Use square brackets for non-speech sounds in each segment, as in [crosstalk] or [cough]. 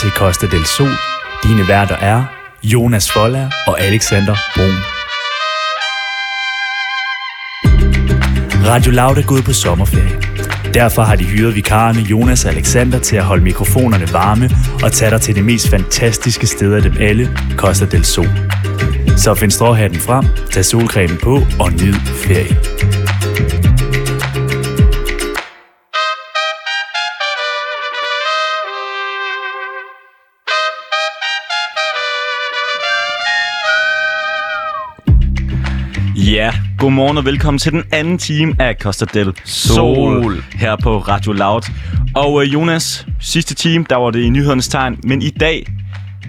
til Costa del Sol. Dine værter er Jonas Folla og Alexander Brun. Radio Loud er gået på sommerferie. Derfor har de hyret vikarerne Jonas og Alexander til at holde mikrofonerne varme og tage dig til det mest fantastiske sted af dem alle, Costa del Sol. Så find stråhatten frem, tag solcremen på og nyd ferie. Ja, godmorgen og velkommen til den anden time af Costa del Sol, Sol. her på Radio Loud. Og øh, Jonas, sidste time, der var det i nyhedernes tegn, men i dag,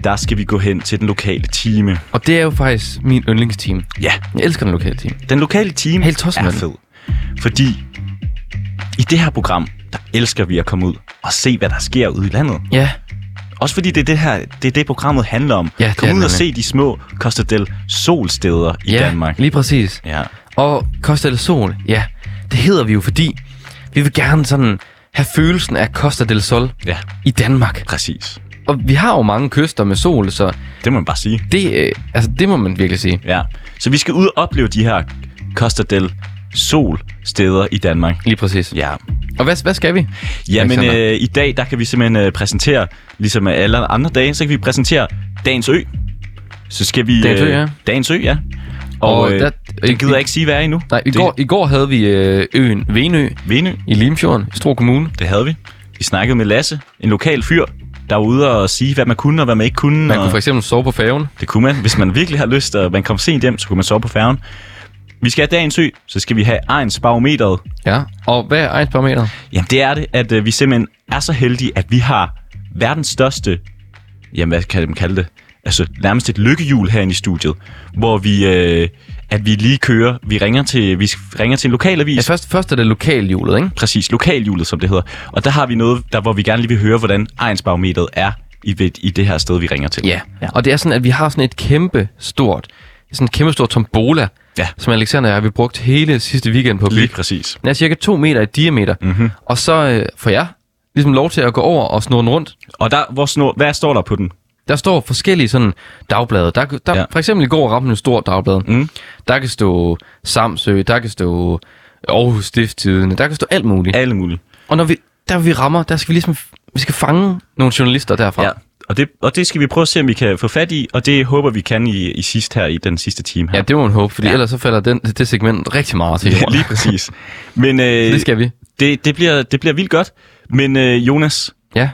der skal vi gå hen til den lokale time. Og det er jo faktisk min yndlingsteam. Ja, Jeg elsker den lokale team. den lokale time Helt tosset er med den. fed. Fordi i det her program, der elsker vi at komme ud og se, hvad der sker ude i landet. Ja, Også fordi det er det her, det er det programmet handler om. Ja, Kom ud og se de små Costa del Sol-steder i ja Danmark. lige præcis. Ja, Og Costa del Sol, ja, det hedder vi jo, fordi vi vil gerne sådan have følelsen af Costa del Sol ja, i Danmark. præcis. Og vi har jo mange kyster med sol, så Det må man bare sige. det, øh, altså, det må man virkelig sige. Ja, så vi skal ud og opleve de her Costa del Sol steder i Danmark. Lige præcis. Ja, Og hvad, hvad skal vi? Jamen øh, i dag, der kan vi simpelthen øh, præsentere, ligesom alle andre dage, så kan vi præsentere Dagens Ø. Så skal vi... Dagens Ø, ja. Dagens Ø, ja. Og, Og og øh, der- det gider jeg ikke sige, hvad er endnu. Nej, i, det, går, i går havde vi øh, øen Venø Venø, i Limfjorden, i Struer Kommune. det havde vi. Vi snakkede med Lasse, en lokal fyr, der var ude og sige, hvad man kunne og hvad man ikke kunne. Man og kunne for eksempel sove på færgen. Det kunne man. Hvis man virkelig har lyst, og man kom sent hjem, så kunne man sove på færgen. Vi skal have Dagens Ø, så skal vi have Ejens Barometeret. Ja. Og hvad er egensparameter? Jamen det er det, at øh, vi simpelthen er så heldige, at vi har verdens største, jamen hvad kan man kalde det, altså nærmest et lykkehjul herinde i studiet, hvor vi, øh, at vi lige kører, vi ringer til, vi ringer til en lokalavis, Ja, først, først er det lokalhjulet, ikke? præcis, lokalhjulet som det hedder, og der har vi noget, der, hvor vi gerne lige vil høre, hvordan egensbarometeret er i, ved- i det her sted, vi ringer til. Ja. ja. Og det er sådan, at vi har sådan et kæmpe stort, sådan et kæmpe stort tombola, Ja. som Alexander og jeg har vi brugt hele sidste weekend på at Lige bygge. præcis. Den er cirka 2 meter i diameter. Mm-hmm. Og så øh, får jeg ligesom lov til at gå over og snurre den rundt. Og der, hvor snor, hvad står der på den? Der står forskellige sådan dagblade. Der, der, Ja. For eksempel i går ramte en stor dagblad. Mm. Der kan stå Samsø, der kan stå Aarhus Stifttidene, der kan stå alt muligt. Alle mulige. Og når vi, der vi rammer, der skal vi ligesom, vi skal fange nogle journalister derfra. Ja. Og det, og det skal vi prøve at se, om vi kan få fat i, og det håber vi kan i, i sidst her, i den sidste time her. Ja, det må man håbe, fordi Ja. ellers så falder den, det segment rigtig meget til jorden. lige præcis. Men [laughs] øh, det skal vi. det, det, bliver, det bliver vildt godt. Men øh, Jonas, Ja.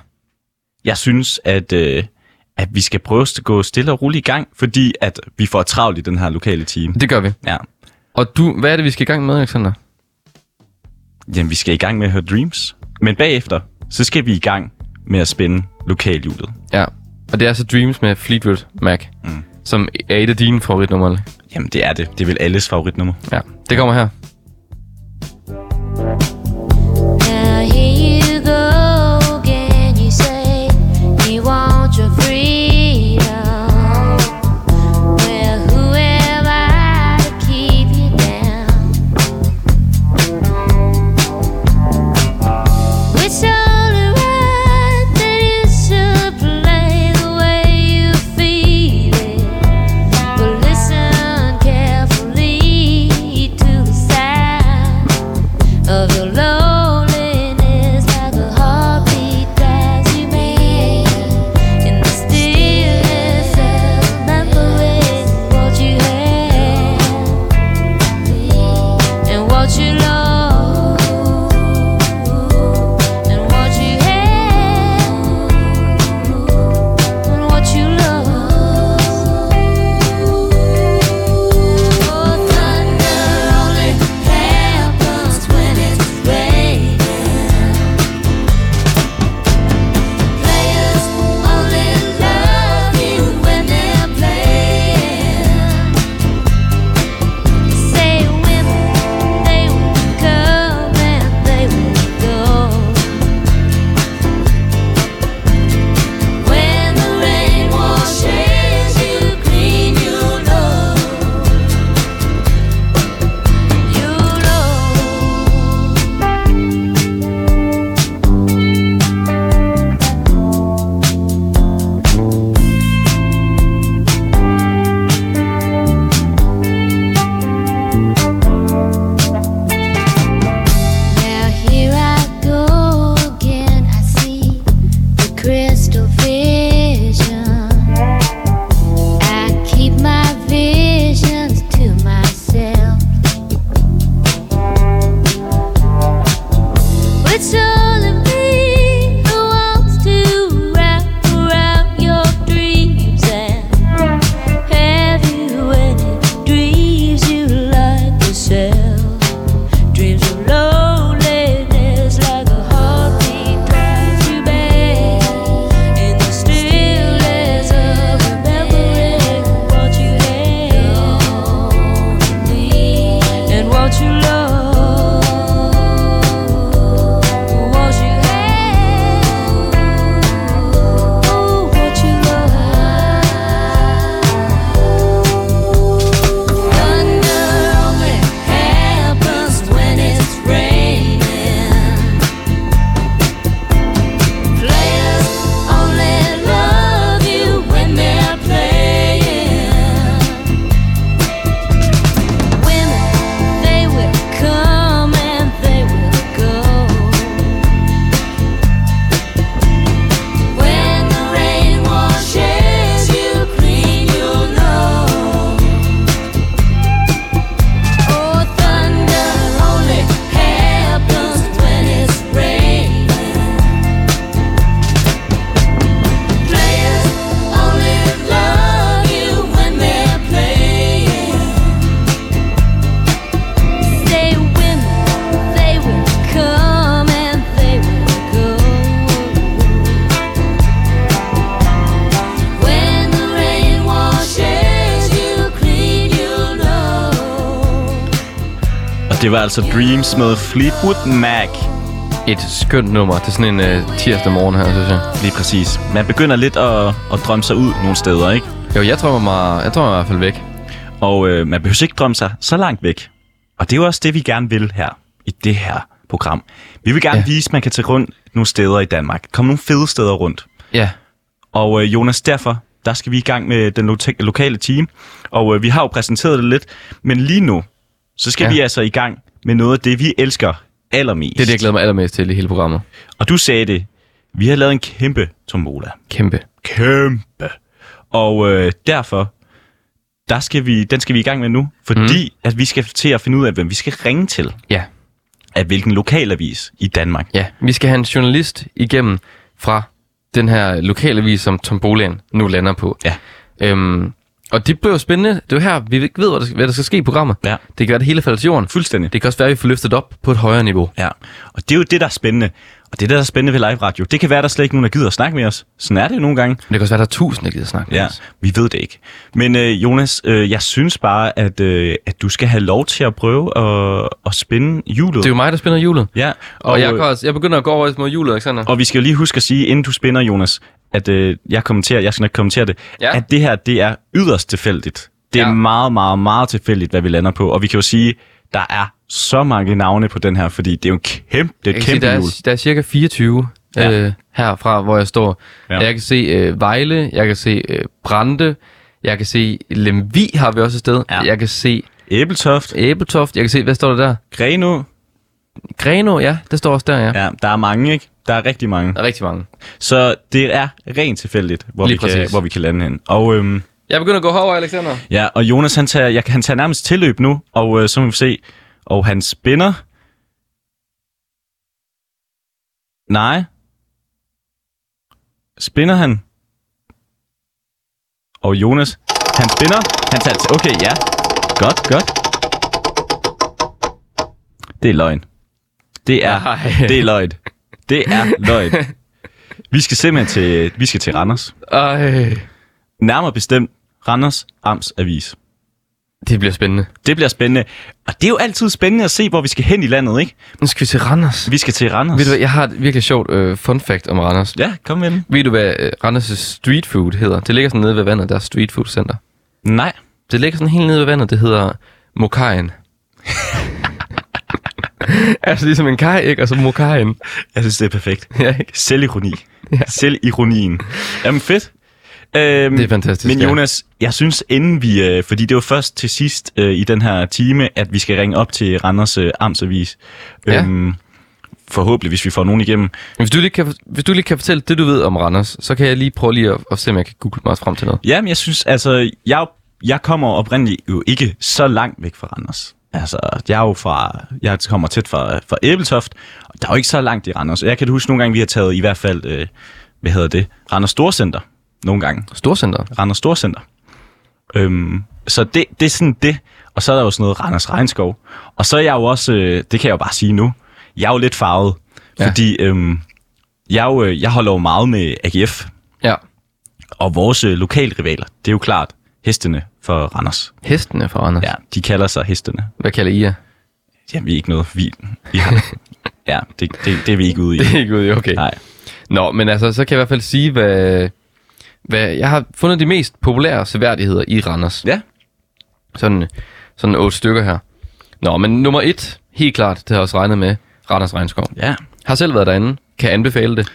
jeg synes, at, øh, at vi skal prøve at gå stille og roligt i gang, fordi at vi får travlt i den her lokale team. Det gør vi. Ja. Og du, hvad er det, vi skal i gang med, Alexander? Jamen, vi skal i gang med at høre Dreams. Men bagefter, så skal vi i gang med at spænde lokalhjulet. Ja. Og det er altså Dreams med Fleetwood Mac, mm. som er et af dine favoritnumre. Jamen, det er det. Det er vel alles favoritnummer. Ja, det kommer her. Det var altså Dreams med Fleetwood Mac. Et skønt nummer. Det er sådan en uh, tirsdag morgen her, synes jeg. Lige præcis. Man begynder lidt at, at drømme sig ud nogle steder, ikke? Jo, jeg drømmer mig, jeg drømmer mig i hvert fald væk. Og øh, man behøver ikke drømme sig så langt væk. Og det er jo også det, vi gerne vil her i det her program. Vi vil gerne Ja. vise, at man kan tage rundt nogle steder i Danmark. Kom nogle fede steder rundt. Ja, Og øh, Jonas, derfor, der skal vi i gang med den lo- lokale team. Og øh, vi har jo præsenteret det lidt. Men lige nu, så skal Ja. vi altså i gang med noget af det, vi elsker allermest. det er det, jeg glæder mig allermest til i hele programmet. Og du sagde det. Vi har lavet en kæmpe tombola. Kæmpe. Kæmpe. Og øh, derfor, der skal vi, den skal vi i gang med nu. Fordi mm. at vi skal til at finde ud af, hvem vi skal ringe til. Ja, Af hvilken lokalavis i Danmark. ja. Vi skal have en journalist igennem fra den her lokalavis, som Tom Bolian nu lander på. Ja. Øhm, og det bliver jo spændende. Det er jo her, vi ikke ved, hvad der, hvad der skal ske i programmet. Ja. Det kan være, det hele falder til jorden. Fuldstændig. Det kan også være, at vi får løftet op på et højere niveau. Ja, og det er jo det, der er spændende. Og det er der er spændende ved live radio. Det kan være, der slet ikke nogen, der gider at snakke med os. Sådan er det jo nogle gange. Men det kan også være, at der er tusind, der gider snakke med Ja, os. vi ved det ikke. Men øh, Jonas, øh, jeg synes bare, at, øh, at du skal have lov til at prøve at, at spænde hjulet. Det er jo mig, der spænder hjulet. Ja, Og, og jeg, går, også- jeg begynder at gå over mod hjulet, Alexander. og vi skal jo lige huske at sige, inden du spænder, Jonas, at øh, jeg kommenterer, jeg skal nok kommentere det, Ja. at det her, det er yderst tilfældigt. Det er Ja. meget, meget, meget tilfældigt, hvad vi lander på. Og vi kan jo sige, der er så mange navne på den her, fordi det er jo en kæmpe, det er et kan sige, kæmpe der, er, der er cirka 24 ja. Øh, herfra, hvor jeg står. Ja. Jeg kan se øh, Vejle, jeg kan se øh, Brande, jeg kan se Lemvi har vi også et sted. Ja. Jeg kan se Æbeltoft, Æbeltoft, jeg kan se, hvad står der der? Greno, Greno, ja, det står også der, ja. ja. der er mange, ikke? Der er rigtig mange. Der er rigtig mange. Så det er rent tilfældigt, hvor, Lige vi kan, hvor vi kan lande hen. Og, øhm, Jeg begynder at gå herover, Alexander. ja, og Jonas, han tager, jeg, han tager nærmest tilløb nu, og øh, så må vi se. Og han spinner. Nej. Spinner han? Og Jonas, han spinner. Han tager, okay, ja. Godt, godt. Det er løgn. Det er, Nej. det er løgn. Det er løgn. [laughs] Vi skal simpelthen til, vi skal til Randers. Ej, Nærmere bestemt Randers Amts Avis. det bliver spændende. Det bliver spændende. Og det er jo altid spændende at se, hvor vi skal hen i landet, ikke? Nu skal vi til Randers. Vi skal til Randers. Ved du hvad, jeg har et virkelig sjovt øh, fun fact om Randers. Ja, kom med den. Ved du, hvad øh, Randers' street food hedder? Det ligger sådan nede ved vandet, der er street food center. Nej. Det ligger sådan helt nede ved vandet, det hedder Mokajen. [laughs] altså ligesom en kaj, ikke? Og så Mokajen. Jeg synes, det er perfekt. ja, ikke? Selvironi. Ja. Selvironien. Jamen fedt. Øhm, Det er fantastisk, Men ja. Jonas, jeg synes inden vi... Øh, fordi det var først til sidst øh, i den her time, at vi skal ringe op til Randers øh, Amtsavis. Ja. Øhm, forhåbentlig, hvis vi får nogen igennem. Hvis du, lige kan, hvis du lige kan fortælle det, du ved om Randers, så kan jeg lige prøve lige at, at se, om jeg kan google mig frem til noget. Jamen, jeg synes, altså, jeg, jeg kommer oprindeligt jo ikke så langt væk fra Randers. Altså, jeg er jo fra, jeg kommer tæt fra, fra Æbeltoft, og der er jo ikke så langt i Randers. Jeg kan huske nogle gange, vi har taget i hvert fald, øh, hvad hedder det, Randers Storcenter, nogle gange. Storcenter. Randers Storcenter. Øhm, så det, det er sådan det. Og så er der jo sådan noget Randers Regnskov. Og så er jeg jo også, øh, det kan jeg jo bare sige nu, jeg er jo lidt farvet, Ja. fordi øhm, jeg, jo, øh, jeg holder jo meget med AGF, Ja. og vores øh, lokalrivaler, det er jo klart hestene for Randers. Hestene fra Randers. Ja, de kalder sig hestene. Hvad kalder I jer? Jamen, vi er ikke noget. Vi, vi har, [laughs] ja, det, det, det er vi ikke ude i. Det er ikke ude i, okay. Nej. Nå, men altså, så kan jeg i hvert fald sige, hvad, hvad jeg har fundet de mest populære seværdigheder i Randers. Ja, Sådan, sådan otte stykker her. Nå, men nummer et, helt klart, det har jeg også regnet med, Randers Regnskov. ja. Har selv været derinde, kan anbefale det.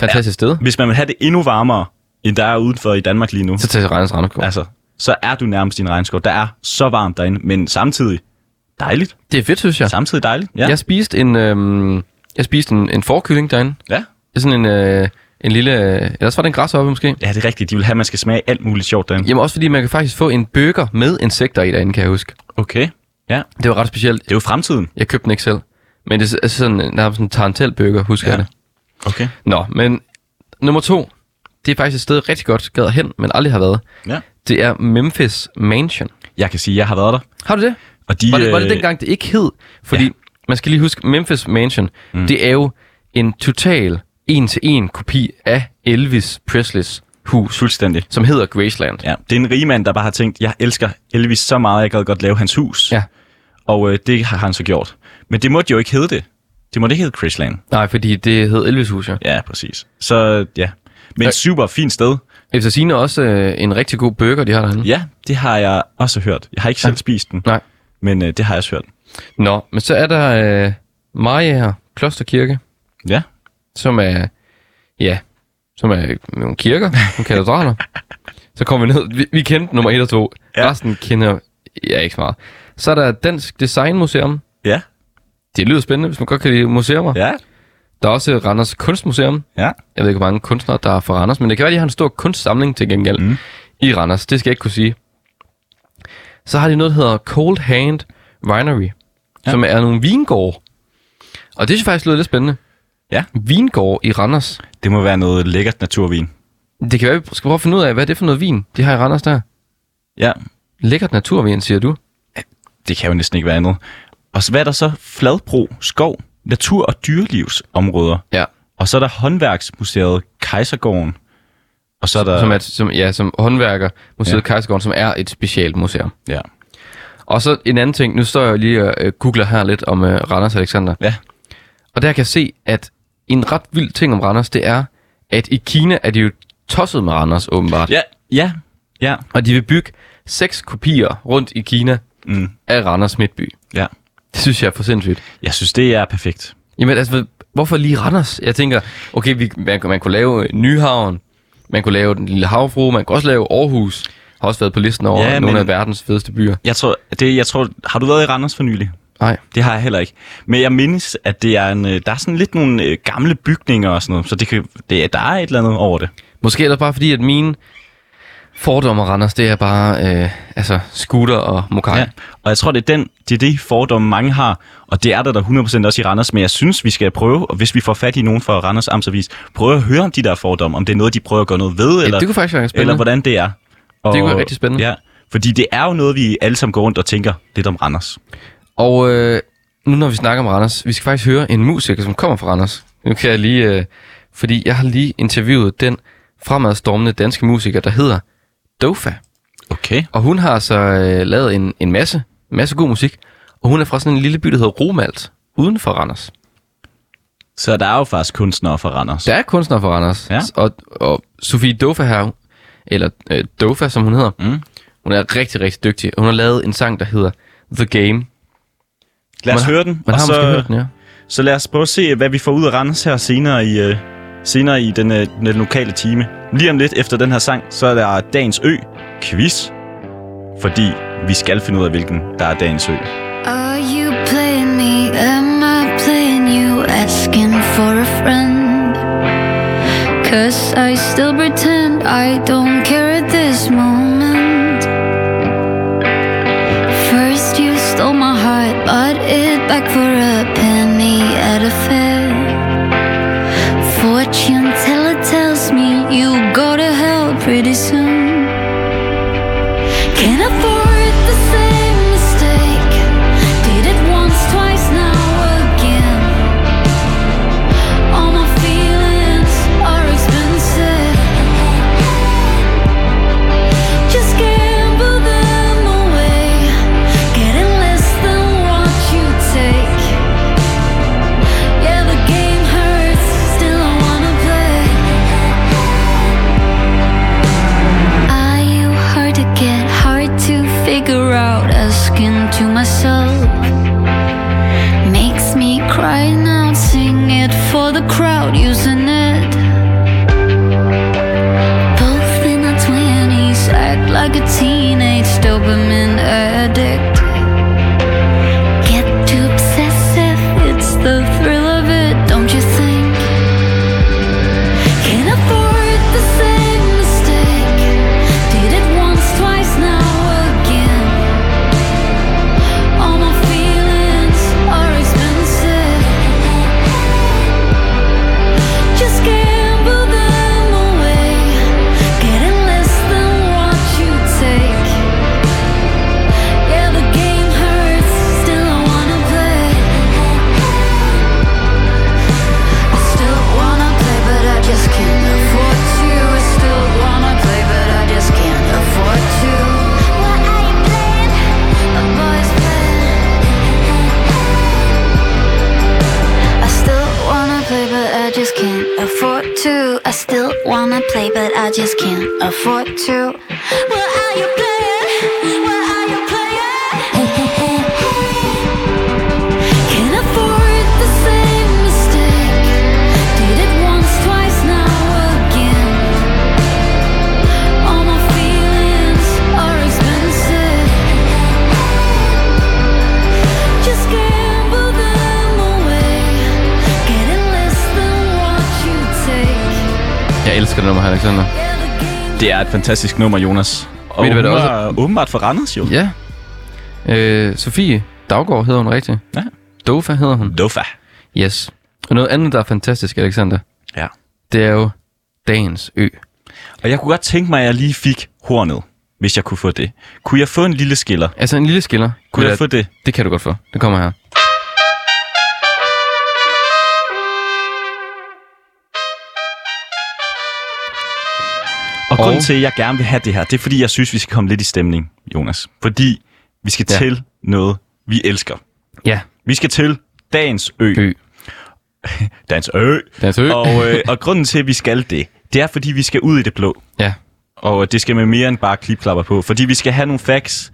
Fantastisk sted. Hvis man vil have det endnu varmere, end der er udenfor i Danmark lige nu, Så tag til Randers Regnskov. altså, så er du nærmest en regnskov. Der er så varmt derinde, men samtidig dejligt. Det er fedt, synes jeg. Samtidig dejligt. Ja. Ja. Jeg spiste en, øhm, jeg spiste en, en forkylling derinde. ja. Sådan en, øh, en lille... Øh, ellers var det en græshoppe måske. Ja, det er rigtigt. De vil have, at man skal smage alt muligt sjovt derinde. Jamen også fordi man kan faktisk få en burger med insekter i derinde, kan jeg huske. Okay. Ja, Det var ret specielt. det er jo fremtiden. Jeg købte den ikke selv. Men det er altså sådan, der er sådan en tarantel burger, husker Ja. jeg det. Okay. Nå, men nummer to. Det er faktisk et sted, jeg rigtig godt gad hen, men aldrig har været. Ja. Det er Memphis Mansion. Jeg kan sige, at jeg har været der. Har du det? Og de, Var det, var det øh, dengang, det ikke hed? Fordi ja. man skal lige huske, Memphis Mansion, mm. det er jo en total en-til-en kopi af Elvis Presleys hus, Fuldstændig. som hedder Graceland. Ja, det er en rig mand, der bare har tænkt, jeg elsker Elvis så meget, jeg gad godt lave hans hus. Ja. Og øh, det har han så gjort. Men det måtte jo ikke hedde det. Det måtte ikke hedde Chrisland. Nej, fordi det hed Elvis Hus, ja. Ja, præcis. Så ja. Men Øh. super fint sted. Efter sine også øh, en rigtig god burger, de har derinde. Ja, det har jeg også hørt. Jeg har ikke selv spist den, Nej. men øh, det har jeg også hørt. Nå, men så er der øh, Maria her, Klosterkirke, Ja, som er, ja, som er nogle kirker, nogle katedraler. så kommer vi ned. Vi, vi kendte nummer 1 og 2. Ja. Resten kender jeg ikke så meget. Så er der Dansk Design Museum. ja, Det lyder spændende, hvis man godt kan lide museumer. ja, Der er også Randers Kunstmuseum. ja. Jeg ved ikke, hvor mange kunstnere, der er fra Randers, men det kan være, at de har en stor kunstsamling til gengæld mm. i Randers. Det skal jeg ikke kunne sige. Så har de noget, der hedder Cold Hand Winery. Ja. som er nogle vingårde. Og det synes jeg faktisk lyder lidt spændende. Ja. Vingård i Randers. Det må være noget lækkert naturvin. Det kan være, vi skal prøve at finde ud af, hvad er det for noget vin, de har i Randers der. Ja, Lækkert naturvin, siger du. det kan jo næsten ikke være andet. Og så hvad er der så? Fladbro, skov, natur- og dyrelivsområder. Ja. Og så er der håndværksmuseet Kejsergården. Og så er der... Som, er, som, ja, som håndværker, Museet ja. Kejsergården, som er et specielt museum. Ja. Og så en anden ting, nu står jeg lige og øh, googler her lidt om øh, Randers Alexander. Ja. Og der kan jeg se, at en ret vild ting om Randers, det er, at i Kina er de jo tosset med Randers, åbenbart. Ja, ja, ja. Og de vil bygge seks kopier rundt i Kina Mm, af Randers Midtby. ja. Det synes jeg er for sindssygt. Jeg synes, det er perfekt. Jamen altså, hvorfor lige Randers? Jeg tænker, okay, vi, man, man kunne lave Nyhavn, man kunne lave Den Lille Havfru, man kunne også lave Aarhus. Har også været på listen over Ja, nogle af verdens fedeste byer. Jeg tror, det, jeg tror, har du været i Randers for nylig? Nej. Det har jeg heller ikke. Men jeg mindes, at det er en, øh, der er sådan lidt nogle øh, gamle bygninger og sådan noget, så det kan, det, der er et eller andet over det. Måske er det bare fordi, at mine fordomme om Randers, det er bare øh, altså scooter og mokai. Ja. Og jeg tror, det er, den, det er det fordomme, mange har, og det er der der 100% også i Randers, men jeg synes, vi skal prøve, og hvis vi får fat i nogen fra Randers Amtsavis, prøve at høre om de der fordomme, om det er noget, de prøver at gøre noget ved, eller, det kunne faktisk være spændende. eller hvordan det er. Og, Det kunne være rigtig spændende. Ja, fordi det er jo noget, vi alle sammen går rundt og tænker lidt om Randers. Og øh, nu når vi snakker om Randers, vi skal faktisk høre en musiker, som kommer fra Randers. Nu kan jeg lige, øh, fordi jeg har lige interviewet den fremadstormende danske musiker, der hedder Dofa. Okay. Og hun har så øh, lavet en, en masse, masse god musik. Og hun er fra sådan en lille by, der hedder Romalt, uden for Randers. Så der er jo faktisk kunstnere fra Randers. Der er kunstnere fra Randers. Ja. Og, og Sofie Dofa her, eller øh, Dofa, som hun hedder, Mm. hun er rigtig, rigtig dygtig. Hun har lavet en sang, der hedder The Game. Lad os Man- høre den, Man og har så, måske hørt den, ja. så lad os prøve at se, hvad vi får ud af Randers her senere i, øh, senere i den, øh, den lokale time. Lige om lidt efter den her sang, så er der Dagens Ø quiz, fordi vi skal finde ud af, hvilken der er Dagens Ø. Are you playing me? Am I playing you? Asking for a friend. Cause I still pretend I don't care at this moment. Nummer Alexander. Det er et fantastisk nummer, Jonas. Og Ved du, hvad det også er åbenbart for Randers, jo. Ja. Øh, Sofie Daggaard hedder hun rigtigt. Ja. Dofa hedder hun. Dofa. Yes. Og noget andet, der er fantastisk, Alexander, Ja. det er jo dagens ø. Og jeg kunne godt tænke mig, at jeg lige fik hornet, hvis jeg kunne få det. Kunne jeg få en lille skiller? Altså en lille skiller. Kunne jeg er- få det? Det kan du godt få. Det kommer her. Og grunden Og- til, at jeg gerne vil have det her, det er, fordi jeg synes, vi skal komme lidt i stemning, Jonas. Fordi vi skal Ja. til noget, vi elsker. Ja. Vi skal til dagens ø. Ø. [laughs] Dagens ø. Dagens ø. Og, øh, og grunden til, at vi skal det, det er, fordi vi skal ud i det blå. Ja. Og det skal med mere end bare klipklapper på. Fordi vi skal have nogle facts,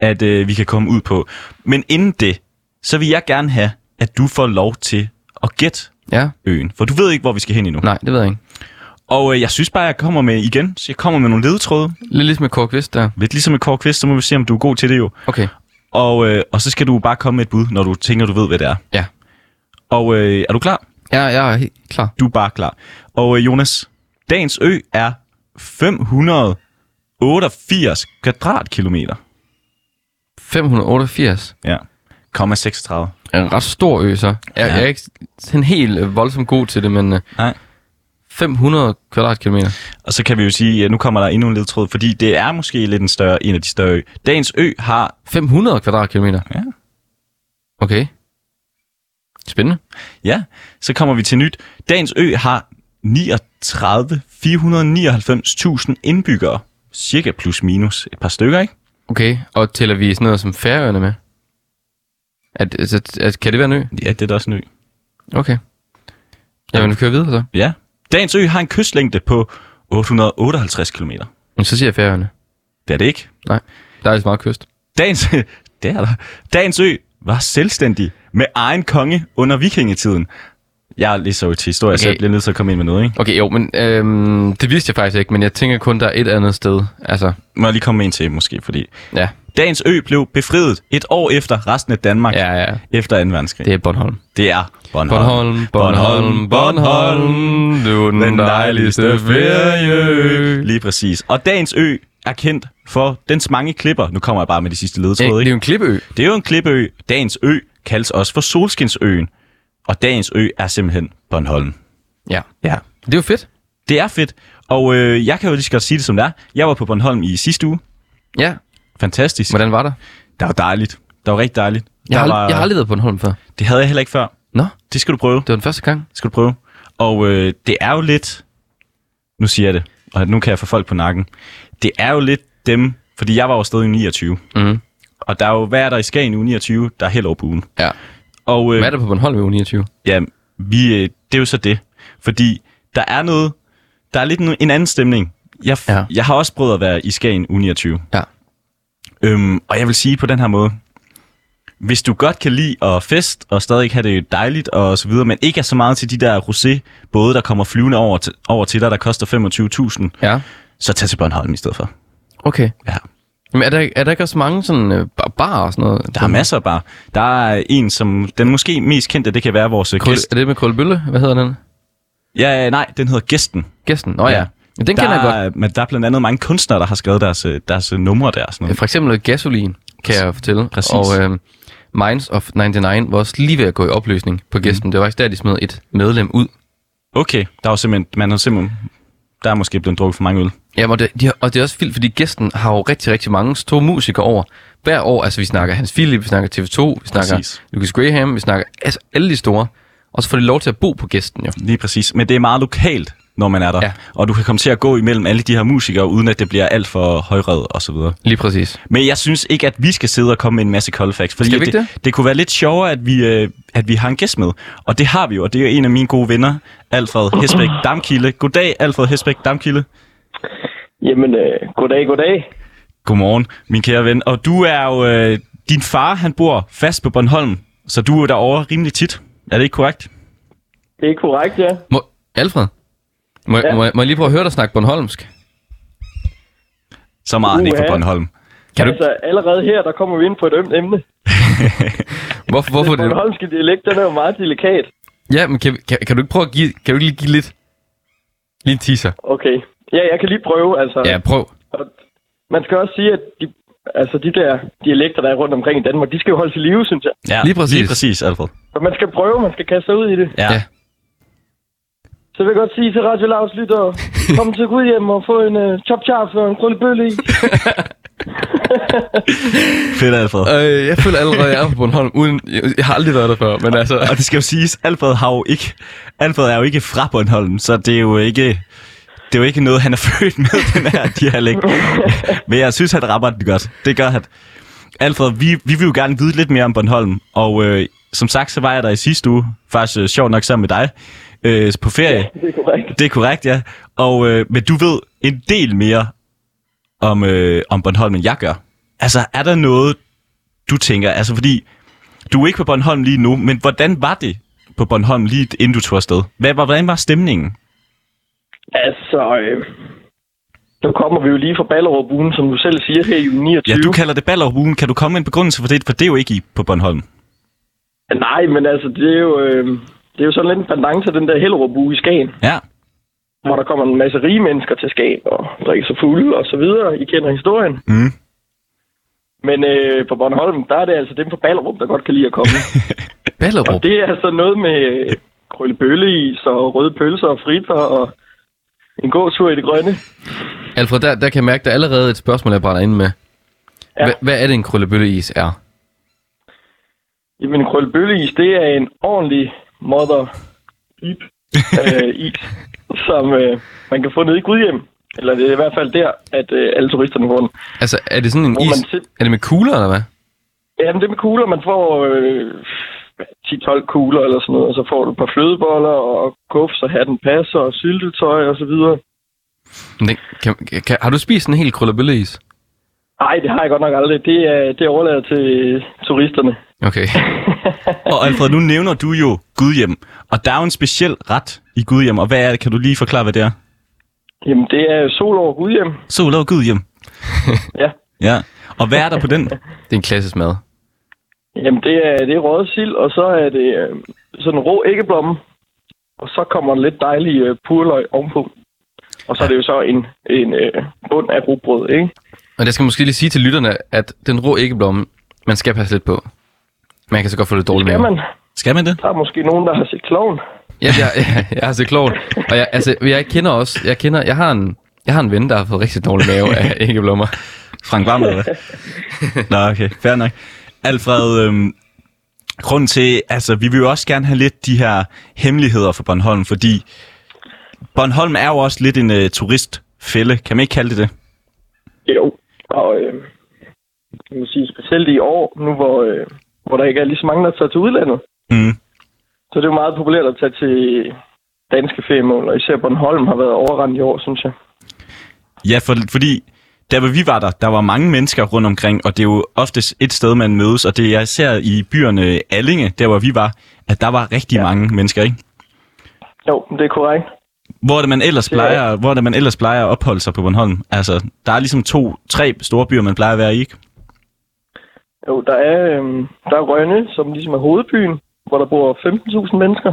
at øh, vi kan komme ud på. Men inden det, så vil jeg gerne have, at du får lov til at gætte Ja. øen. For du ved ikke, hvor vi skal hen endnu. Nej, det ved jeg ikke. Og øh, jeg synes bare, at jeg kommer med igen. Så jeg kommer med nogle ledetråde. Lidt ligesom med Kåre Kvist der. Lidt ligesom med Kåre Kvist, så må vi se, om du er god til det jo. Okay. Og, øh, og så skal du bare komme med et bud, når du tænker, du ved, hvad det er. Ja. Og øh, er du klar? Ja, jeg er helt klar. Du er bare klar. Og øh, Jonas, dagens ø er 588 kvadratkilometer. 588. Ja. 36. Er en ret stor ø, så. Jeg, Ja. jeg er ikke sådan helt øh, voldsomt god til det, men øh, Nej. 500 kvadratkilometer. Og så kan vi jo sige, at nu kommer der endnu en ledtråd, fordi det er måske lidt en, større, en af de større ø. Dagens ø har... 500 kvadratkilometer? Ja. Okay. Spændende. Ja, så kommer vi til nyt. Dagens ø har 39 499.000 indbyggere. Cirka plus minus et par stykker, ikke? Okay, og tæller vi sådan noget som Færøerne med? At, altså, at, kan det være en ø? Ja, det er da også en ø. Okay. Jamen, vi kører videre så. Ja. Dagens ø har en kystlængde på 858 km. Men så siger jeg Færøerne. Det er det ikke. Nej, der er lidt meget kyst. Dagens, [laughs] det er der. Dagens ø var selvstændig med egen konge under vikingetiden. Jeg er lige så til historie, okay. så jeg bliver nødt til at komme ind med noget, ikke? Okay, jo, men øhm, det vidste jeg faktisk ikke, men jeg tænker kun, der er et andet sted. Altså, Må jeg lige komme med en til, måske, fordi... ja, Dagens ø blev befriet et år efter resten af Danmark, ja, ja. efter 2. verdenskrig. Det er Bornholm. det er Bornholm. Bornholm, Bornholm, Bornholm, du er den dejligste ferie. Lige præcis. Og dagens ø er kendt for dens mange klipper. Nu kommer jeg bare med de sidste Ja, ledetråde, det er ikke? jo en klippeø. Det er jo en klippeø. Dagens ø kaldes også for Solskinsøen. Og dagens ø er simpelthen Bornholm. Ja. Ja. Det er jo fedt. Det er fedt. Og øh, jeg kan jo lige så godt sige det, som det er. Jeg var på Bornholm i sidste uge. Ja, Fantastisk. hvordan var der? Det var dejligt. Det var rigtig dejligt. Jeg har, var, jeg har aldrig været på Bornholm før. Det havde jeg heller ikke før. Nå, Det skal du prøve. det var den første gang. Det skal du prøve. Og øh, det er jo lidt... Nu siger jeg det, og nu kan jeg få folk på nakken. Det er jo lidt dem... Fordi jeg var jo stadig i 29. Mhm. Og der er jo, hvad er der i Skagen i uge 29? Der er helt over på ugen. Ja. Og øh, Hvad er der på Bornholm i uge 29? ja, vi, øh, det er jo så det. Fordi der er noget... Der er lidt en, en anden stemning. Jeg, Ja. jeg har også prøvet at være i Skagen uge 29. Ja. Øhm, og jeg vil sige på den her måde, hvis du godt kan lide at fest, og stadig have det dejligt og så videre, men ikke er så meget til de der rosé-både, der kommer flyvende over til, over til dig, der koster 25.000, Ja. så tag til Bornholm i stedet for. Okay. Ja. Jamen, er der, er der ikke også mange sådan øh, bar- og sådan noget? Der er masser bare. Der er en, som den måske mest kendte, det kan være vores øh, Krøl, gæst. er det med Krølbølle? Hvad hedder den? Ja, nej, den hedder Gæsten. Gæsten? Nå ja. Ja. Den der, kender jeg godt. Men der er blandt andet mange kunstnere, der har skrevet deres, øh, deres øh, numre der. Sådan noget. For eksempel gasolin, kan jeg fortælle. Præcis. Og øh, Minds of 99 var også lige ved at gå i opløsning på gæsten. Mm. Det var faktisk der, de smed et medlem ud. Okay, der er jo simpelthen, man har simpelthen, der er måske blevet drukket for mange øl. Ja, og det, de, og det er også vildt, fordi gæsten har jo rigtig, rigtig mange store musikere over. Hver år, altså vi snakker Hans Philip, vi snakker TV2, vi snakker Præcis. Lucas Graham, vi snakker altså alle de store. Og så får de lov til at bo på gæsten jo. Lige præcis. Men det er meget lokalt. når man er der. Ja. Og du kan komme til at gå imellem alle de her musikere, uden at det bliver alt for højred og så videre. Lige præcis. Men jeg synes ikke, at vi skal sidde og komme med en masse cold facts. Fordi Skal vi ikke det, det? det kunne være lidt sjovere, at vi, øh, at vi har en gæst med. Og det har vi jo, og det er en af mine gode venner, Alfred Hesbæk Damkilde. Goddag, Alfred Hesbæk Damkilde. Jamen, øh, goddag, goddag. Godmorgen, min kære ven. Og du er jo... Øh, din far, han bor fast på Bornholm, så du er derovre rimelig tit. Er det ikke korrekt? Det er korrekt, ja. Må, Alfred, må, ja. Må, jeg- må jeg lige prøve at høre dig snakke Bornholmsk? Så meget er han ikke på. Bornholm. Kan du, altså, allerede her, der kommer vi ind på et ømt emne. [laughs] hvorfor, hvorfor det? bornholmske dialekt, den er jo meget delikat. Ja, men kan, kan, kan du ikke prøve at give, kan du ikke lige give lidt, lige en teaser? Okay. Ja, jeg kan lige prøve, altså. Ja, prøv. Man skal også sige, at de, altså, de der dialekter, der er rundt omkring i Danmark, de skal jo holdes i live, synes jeg. Ja, Lige præcis. Lige præcis, Alfred. Så man skal prøve, man skal kaste sig ud i det. Ja. Ja. Så vil jeg godt sige til Radio Lavs lyttere, [laughs] kom til Gud hjem og få en uh, chop chop og en krøllebølle i. [laughs] Fedt, Alfred. Øh, jeg føler allerede, jeg er på Bornholm, uden, jeg, jeg har aldrig været der før, men altså... Og det skal jo siges, Alfred, har jo ikke, Alfred er jo ikke fra Bornholm, så det er jo ikke, er jo ikke noget, han er [laughs] født med, den her dialekt. Men jeg synes, han rammer den godt. Det gør han. Alfred, vi, vi vil jo gerne vide lidt mere om Bornholm, og øh, som sagt, så var jeg der i sidste uge, faktisk øh, sjovt nok sammen med dig, øh, på ferie. Det er korrekt. Det er korrekt, ja. Og, øh, men du ved en del mere om, øh, om Bornholm, end jeg gør. Altså, er der noget, du tænker, altså fordi, du er ikke på Bornholm lige nu, men hvordan var det på Bornholm lige inden du tog afsted? Hvad, var- hvordan var stemningen? Altså, øh, nu kommer vi jo lige fra Ballerup som du selv siger, her i uge 29. Ja, du kalder det Ballerup Kan du komme med en begrundelse for det? For det er jo ikke i på Bornholm. Nej, men altså, det er jo, øh, det er jo sådan lidt en pendant til den der Hellerup uge i Skagen, Ja, hvor der kommer en masse rige mennesker til Skagen og drikker sig fulde og så videre. I kender historien. mm. Men øh, på Bornholm, der er det altså dem fra Ballerup, der godt kan lide at komme. [laughs] Ballerup. og det er altså noget med øh, krøllebølleis og røde pølser og fritter og en god tur i det grønne. Alfred, der, der kan jeg mærke, der er allerede et spørgsmål, jeg brænder ind med. Ja. Hva, hvad er det, en krøllebølleis er? Jamen, en krøllebølleis, det er en ordentlig mother deep øh, is, [laughs] som øh, man kan få nede i Gudhjem. Eller det er i hvert fald der, at øh, alle turisterne den. Altså, er det sådan en Hvor is? man Er det med kugler, eller hvad? Jamen, det med kugler, man får øh, 10-12 kugler eller sådan noget, og så får du et par flødeboller og kufs og hatten passer og syltetøj og så videre. Men det- Kan, kan, har du spist en hel krøllebølleis? Nej, det har jeg godt nok aldrig. Det er, det er overladet til turisterne. Okay. [laughs] Og Alfred, nu nævner du jo Gudhjem. Og der er jo en speciel ret i Gudhjem. Og hvad er det? Kan du lige forklare, hvad det er? Jamen, det er sol over Gudhjem. Sol over Gudhjem. [laughs] Ja. Ja. Og hvad er der på den? Det er en klassisk mad. Jamen, det er, det er røget sild, og så er det øh, sådan en rå æggeblomme. Og så kommer der lidt dejlig øh, purløg ovenpå. Og så er det jo så en, en øh, bund af rugbrød, ikke? Og jeg skal måske lige sige til lytterne, at den rå æggeblomme, man skal passe lidt på. Man kan så godt få lidt dårligt Skal mave. man? Skal man det? Der er måske nogen, der har set kloven. Ja, jeg, jeg, jeg har set kloven. Og jeg, altså, jeg kender også, jeg kender, jeg har en, jeg har en ven, der har fået rigtig dårlig mave af æggeblommer. Frank Varm, eller hvad? [laughs] Nå, okay. Fair nok. Alfred, øhm, grunden til, altså, vi vil jo også gerne have lidt de her hemmeligheder for Bornholm, fordi Bornholm er jo også lidt en uh, turistfælde. Kan man ikke kalde det det? Jo. Og øh, jeg må sige, specielt i år, nu hvor, øh, hvor der ikke er lige så mange, der tager til udlandet, Mm. så det er jo meget populært at tage til danske feriemål, og især Bornholm har været overrendt i år, synes jeg. Ja, for, fordi der hvor vi var der, der var mange mennesker rundt omkring, og det er jo oftest et sted, man mødes, og det er især i byerne Allinge, der hvor vi var, at der var rigtig ja. mange mennesker, ikke? Jo, det er korrekt. Hvor er det, man ellers Det er- plejer, hvor er det, man ellers plejer at opholde sig på Bornholm? Altså, der er ligesom to, tre store byer, man plejer at være i, ikke? Jo, der er, øh, der er Rønne, som ligesom er hovedbyen, hvor der bor 15.000 mennesker.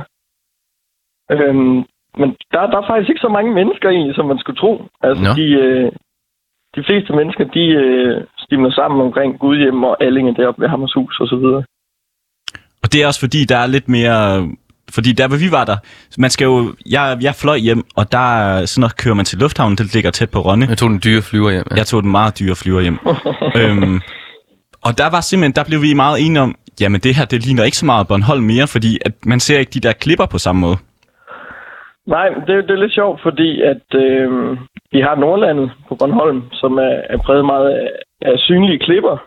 Øhm, men der, der er faktisk ikke så mange mennesker egentlig, som man skulle tro. Altså, Nå. de, øh, de fleste mennesker, de øh, stimler sammen omkring Gudhjem og Allinge deroppe ved Hammershus og så videre. Og det er også fordi, der er lidt mere... Fordi der, hvor vi var der, man skal jo... Jeg, jeg fløj hjem, og der er sådan noget, kører man til lufthavnen, det ligger tæt på Rønne. Jeg tog den dyre flyver hjem. Ja. Jeg tog den meget dyre flyver hjem. [laughs] øhm, og der var simpelthen, der blev vi meget enige om, jamen det her, det ligner ikke så meget Bornholm mere, fordi at man ser ikke de der klipper på samme måde. Nej, det, det er lidt sjovt, fordi at øh, vi har Nordlandet på Bornholm, som er, er præget meget af, af synlige klipper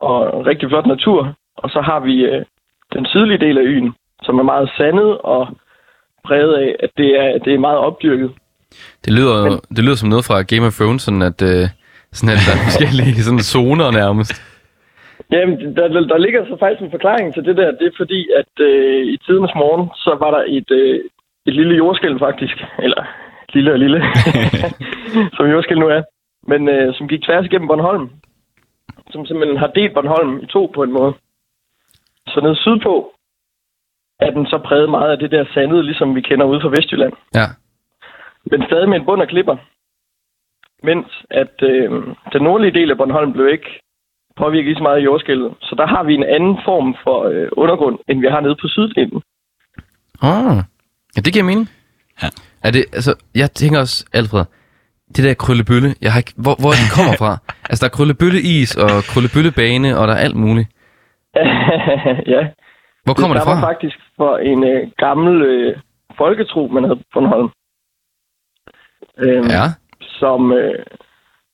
og rigtig flot natur. Og så har vi øh, den sydlige del af øen, som er meget sandet og præget af, at det er, det er meget opdyrket. Det lyder, jo- det lyder som noget fra Game of Thrones, sådan at, øh, sådan at der er [laughs] forskellige sådan zoner nærmest. Jamen, der, der, der ligger så faktisk en forklaring til det der. Det er fordi, at øh, i tidens morgen, så var der et, øh, et lille jordskælv faktisk. Eller lille og lille, [laughs] som jordskælv nu er. Men øh, som gik tværs igennem Bornholm. Som simpelthen har delt Bornholm i to på en måde. Så nede sydpå er den så præget meget af det der sandede, ligesom vi kender ude fra Vestjylland. Ja. Men stadig med en bund af klipper. Mens at øh, den nordlige del af Bornholm blev ikke påvirket lige så meget af jordskælvet. Så der har vi en anden form for øh, undergrund, end vi har nede på syddelen. Oh. Ja, det giver mening. Ja. Er det, altså, jeg tænker også, Alfred, det der krøllebølle, jeg har ikke, hvor, hvor den kommer fra? [laughs] altså, der er krøllebølleis og krøllebøllebane, og der er alt muligt. [laughs] ja, Hvor kommer det, det fra? faktisk fra en øh, gammel øh, folketro, man havde på Bornholm. Øh, Ja. som, øh,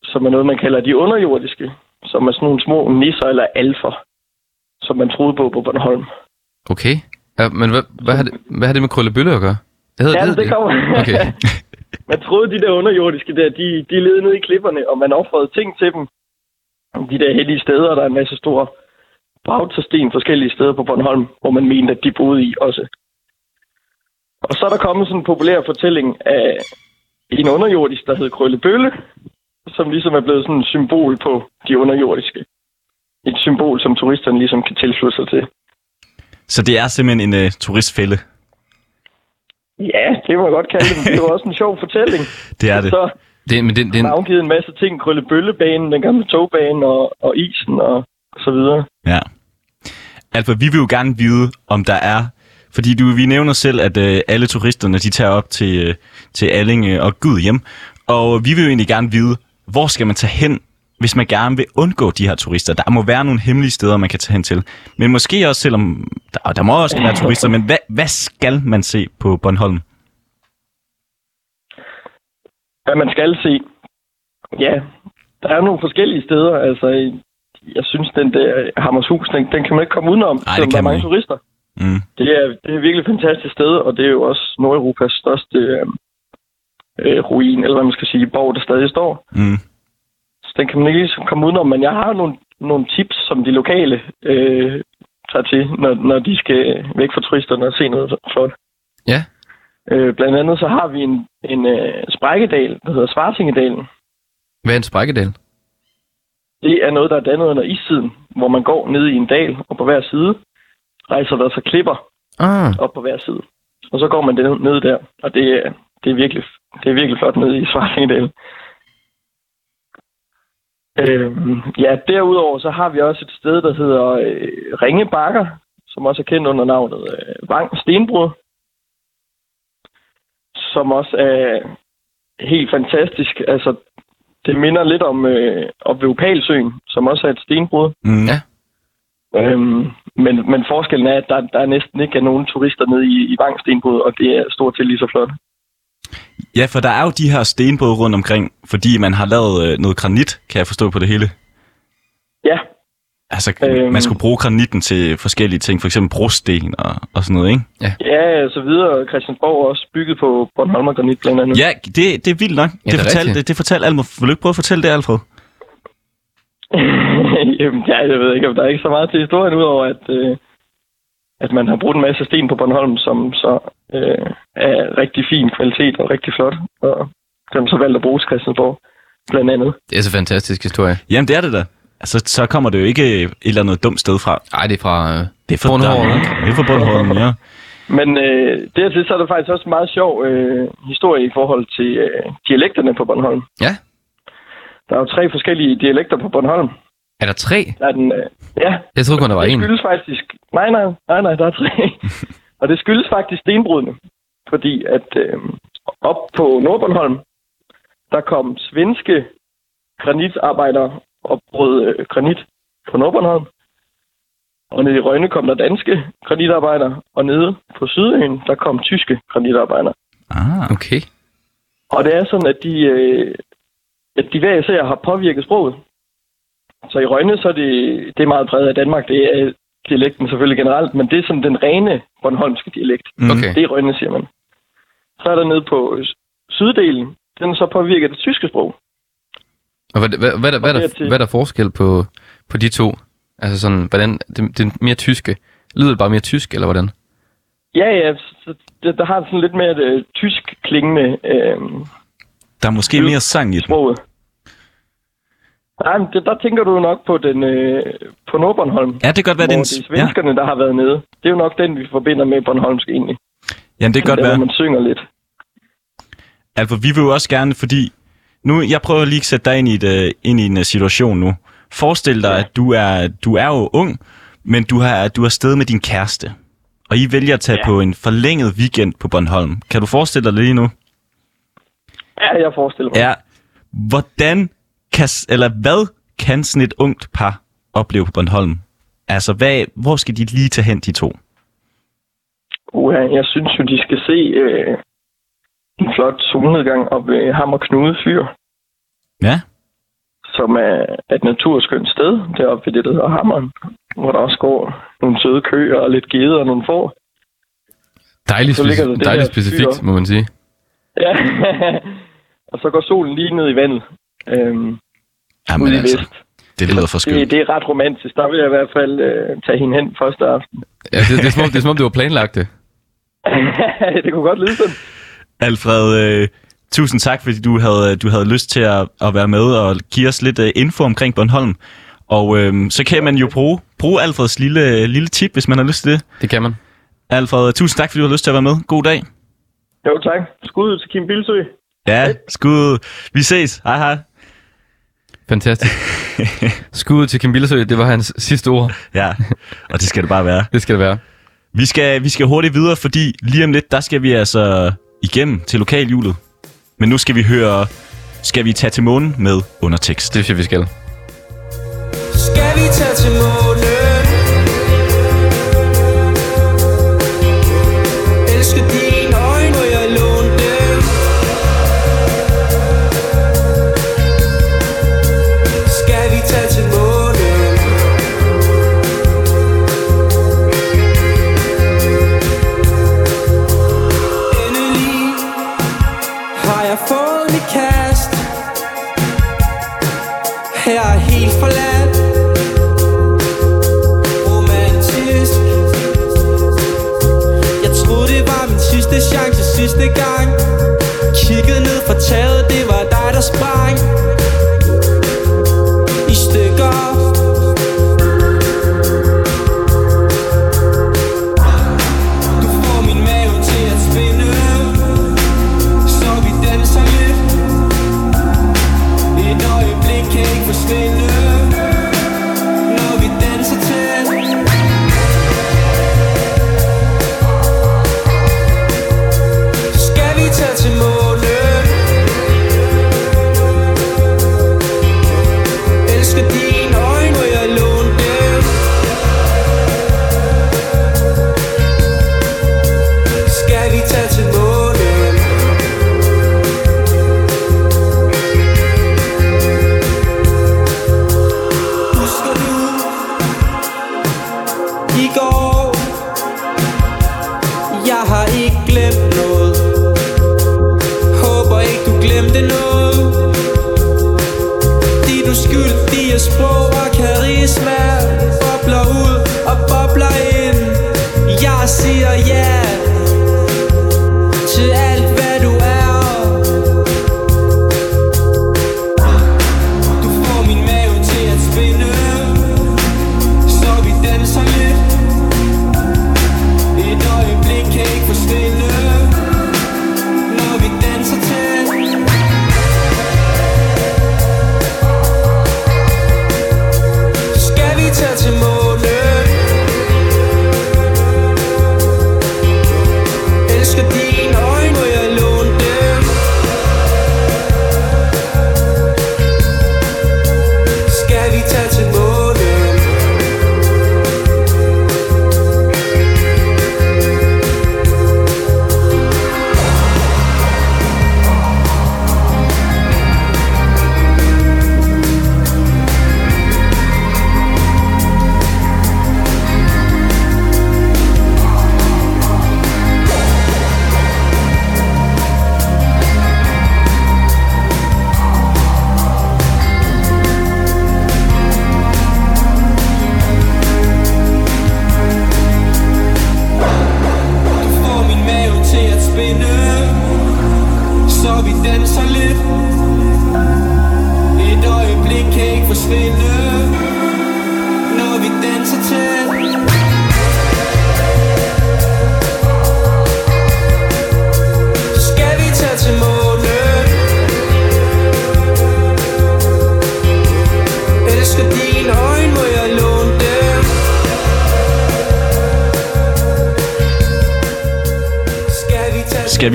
som er noget, man kalder de underjordiske. Som er sådan nogle små nisser eller alfer, som man troede på på Bornholm. Okay. Ja, men hvad, hvad, har det, hvad har det med krøllebølle at gøre? Det hedder, Ja, hedder det kommer. Okay. [laughs] man troede, de der underjordiske der, de, de levede nede i klipperne, og man offrede ting til dem. De der hellige steder, der er en masse store bautasten forskellige steder på Bornholm, hvor man mente, at de boede i også. Og så er der kommet sådan en populær fortælling af en underjordisk, der hed Krøllebølle, som ligesom er blevet sådan et symbol på de underjordiske. Et symbol, som turisterne ligesom kan tilslutte sig til. Så det er simpelthen en uh, turistfælde. Ja, det må jeg godt kalde det, det er jo også en sjov fortælling. [laughs] Det er det. Så Det, men den, den, Den... navngivet en masse ting. Krøllebøllebanen, den gamle togbane og, og isen og, og så videre. Ja. Altså, vi vil jo gerne vide, om der er... Fordi du, vi nævner selv, at øh, alle turisterne, de tager op til, øh, til Allinge og Gud hjem. Og vi vil jo egentlig gerne vide, hvor skal man tage hen, hvis man gerne vil undgå de her turister. Der må være nogle hemmelige steder, man kan tage hen til. Men måske også, selvom der, der må også være turister, men hvad, hvad skal man se på Bornholm? Hvad man skal se. Ja, der er nogle forskellige steder. Altså, jeg synes, den der Hammershus, den, den kan man ikke komme udenom, det selvom der er man mange ikke. turister. Mm. Det er, det er virkelig et fantastisk sted, og det er jo også Nordeuropas største øh, øh, ruin, eller hvad man skal sige, borg, der stadig står. Mm. Den kan man ikke ligesom komme udenom, men jeg har nogle, nogle tips, som de lokale øh, tager til, når, når de skal væk fra turisterne og se noget flot. Ja. Øh, blandt andet så har vi en, en øh, sprækkedal, der hedder Svartingedalen. hvad er en sprækkedal? Det er noget, der er dannet under istiden, hvor man går ned i en dal, og på hver side rejser der så klipper Ah, op på hver side. Og så går man ned, ned der, og det er, det er, virkelig, det er virkelig flot nede i Svartingedalen. Øhm, ja, derudover så har vi også et sted, der hedder øh, Ringebakker, som også er kendt under navnet øh, Vang Stenbrud, som også er helt fantastisk. Altså, det minder lidt om, øh, om som også er et stenbrud. Mm. Ja. Øhm, men, men forskellen er, at der, der næsten ikke er nogen turister nede i, i Vang Stenbrud, og det er stort set lige så flot. Ja, for der er jo de her stenbrud rundt omkring, fordi man har lavet øh, noget granit, kan jeg forstå på det hele. Ja, Altså, Øhm. man skulle bruge granitten til forskellige ting, for eksempel brosten og, og sådan noget, ikke? ja, og så videre. Christiansborg er også bygget på Bornholm og Granit blandt andet. Ja, det, det er vildt nok. Ja, det, det fortalte, det, det fortalte Alfred. Vil du ikke prøve at fortælle det, Alfred? [laughs] Jamen, ja, jeg ved ikke, om der er ikke så meget til historien, udover at, øh, at man har brugt en masse sten på Bornholm, som så øh, er rigtig fin kvalitet og rigtig flot. Og dem så valgt at bruge til Christiansborg, blandt andet. det er så fantastisk historie. Jamen, det er det da. Altså, så kommer det jo ikke et eller andet dumt sted fra. Ej, det er fra... Øh, Det er fra Bornholm? Det er fra Bornholm, ja. Men øh, dertil så er der faktisk også en meget sjov øh, historie i forhold til øh, dialekterne på Bornholm. Ja. Der er jo tre forskellige dialekter på Bornholm. er der tre? Der er den, øh, ja, Jeg troede kun, der var det en. skyldes faktisk... Nej, nej, nej, nej, der er tre. [laughs] og det skyldes faktisk stenbrudene. Fordi at øh, op på Nordbornholm, der kom svenske granitarbejdere og brød øh, granit på Nordbornholm. Og nede i Rønne kom der danske granitarbejdere, og nede på Sydøen, der kom tyske granitarbejdere. Ah. Okay. Og det er sådan, at de, øh, at de hver især har påvirket sproget. Så i Rønne, så er det, det er meget præget af Danmark. Det er dialekten selvfølgelig generelt, men det er sådan den rene Bornholmske dialekt. Mm. Okay. Det er Rønne, siger man. Så er der nede på syddelen, den så påvirket det tyske sprog. Og hvad, hvad, hvad, hvad, hvad, er der, hvad er der forskel på, på de to? Altså sådan, hvordan, det, det er mere tyske. Lyder det bare mere tysk, eller hvordan? Ja, ja, så det, der har sådan lidt mere øh, tysk klingende øh, Der er måske mere sang i den. sproget. Nej, men det, der tænker du nok på den øh, på Nordbornholm. Ja, det kan godt være, den... det er svenskerne, ja. der har været nede. Det er jo nok den, vi forbinder med Bornholmsk egentlig. Ja, det kan godt der, være. man synger lidt. Altså, vi vil jo også gerne, fordi... Nu, jeg prøver lige at sætte dig ind i, et, øh, ind i en øh, situation nu. Forestil dig, ja. at du er, du er jo ung, men du har, du har sted med din kæreste. Og I vælger at tage. Ja. på en forlænget weekend på Bornholm. Kan du forestille dig det lige nu? Ja, jeg forestiller mig. Ja. Hvordan kan, eller hvad kan sådan et ungt par opleve på Bornholm? Altså, hvad, hvor skal de lige tage hen, de to? Uha, jeg synes jo, de skal se øh, en flot solnedgang op ved Hammer Knude Fyr, Ja, som er et naturskønt sted deroppe ved det, der hedder Hammeren, hvor der også går nogle søde køer og lidt geder og nogle får. Dejligt, speci- det dejligt specifikt, fyr. må man sige. Ja, [laughs] og så går solen lige ned i vandet øhm, Jamen, ude i altså, vest. det lyder for Det, skønt. det er ret romantisk. Der vil jeg i hvert fald øh, tage hende hen første aften. Ja, det, det, er som om, det er som om, det var planlagt det. [laughs] det kunne godt lyde sådan. Alfred, øh, tusind tak, fordi du havde, du havde lyst til at, at være med og give os lidt øh, info omkring Bornholm. Og øh, så kan man jo bruge, bruge Alfreds lille, lille tip, hvis man har lyst til det. Det kan man. Alfred, tusind tak, fordi du har lyst til at være med. God dag. Jo, tak. Skud ud til Kim Bilsø. Ja, skud. Vi ses. Hej hej. Fantastisk. [laughs] Skud til Kim Billesø, det var hans sidste ord. Ja, og det skal det bare være. Det skal det være. Vi skal, vi skal hurtigt videre, fordi lige om lidt, der skal vi altså igennem til lokalhjulet. Men nu skal vi høre, skal vi tage til månen med undertekst. Det synes vi skal. Skal vi tage til månen? Elsker dine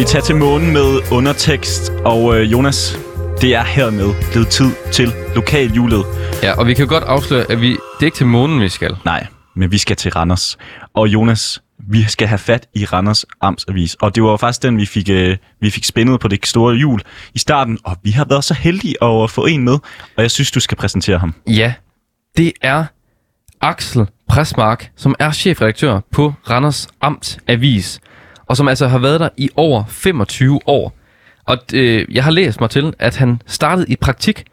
vi tage til månen med undertekst. Og øh, Jonas, det er hermed blevet tid til lokalhjulet. Ja, og vi kan godt afsløre, at vi, det er ikke til månen, vi skal. Nej, men vi skal til Randers. Og Jonas, vi skal have fat i Randers Amtsavis. Og det var faktisk den, vi fik, øh, vi fik spændet på det store hjul i starten. Og vi har været så heldige at få en med. Og jeg synes, du skal præsentere ham. Ja, det er Axel Presmark, som er chefredaktør på Randers Amt Avis, og som altså har været der i over 25 år. Og øh, jeg har læst mig til, at han startede i praktik,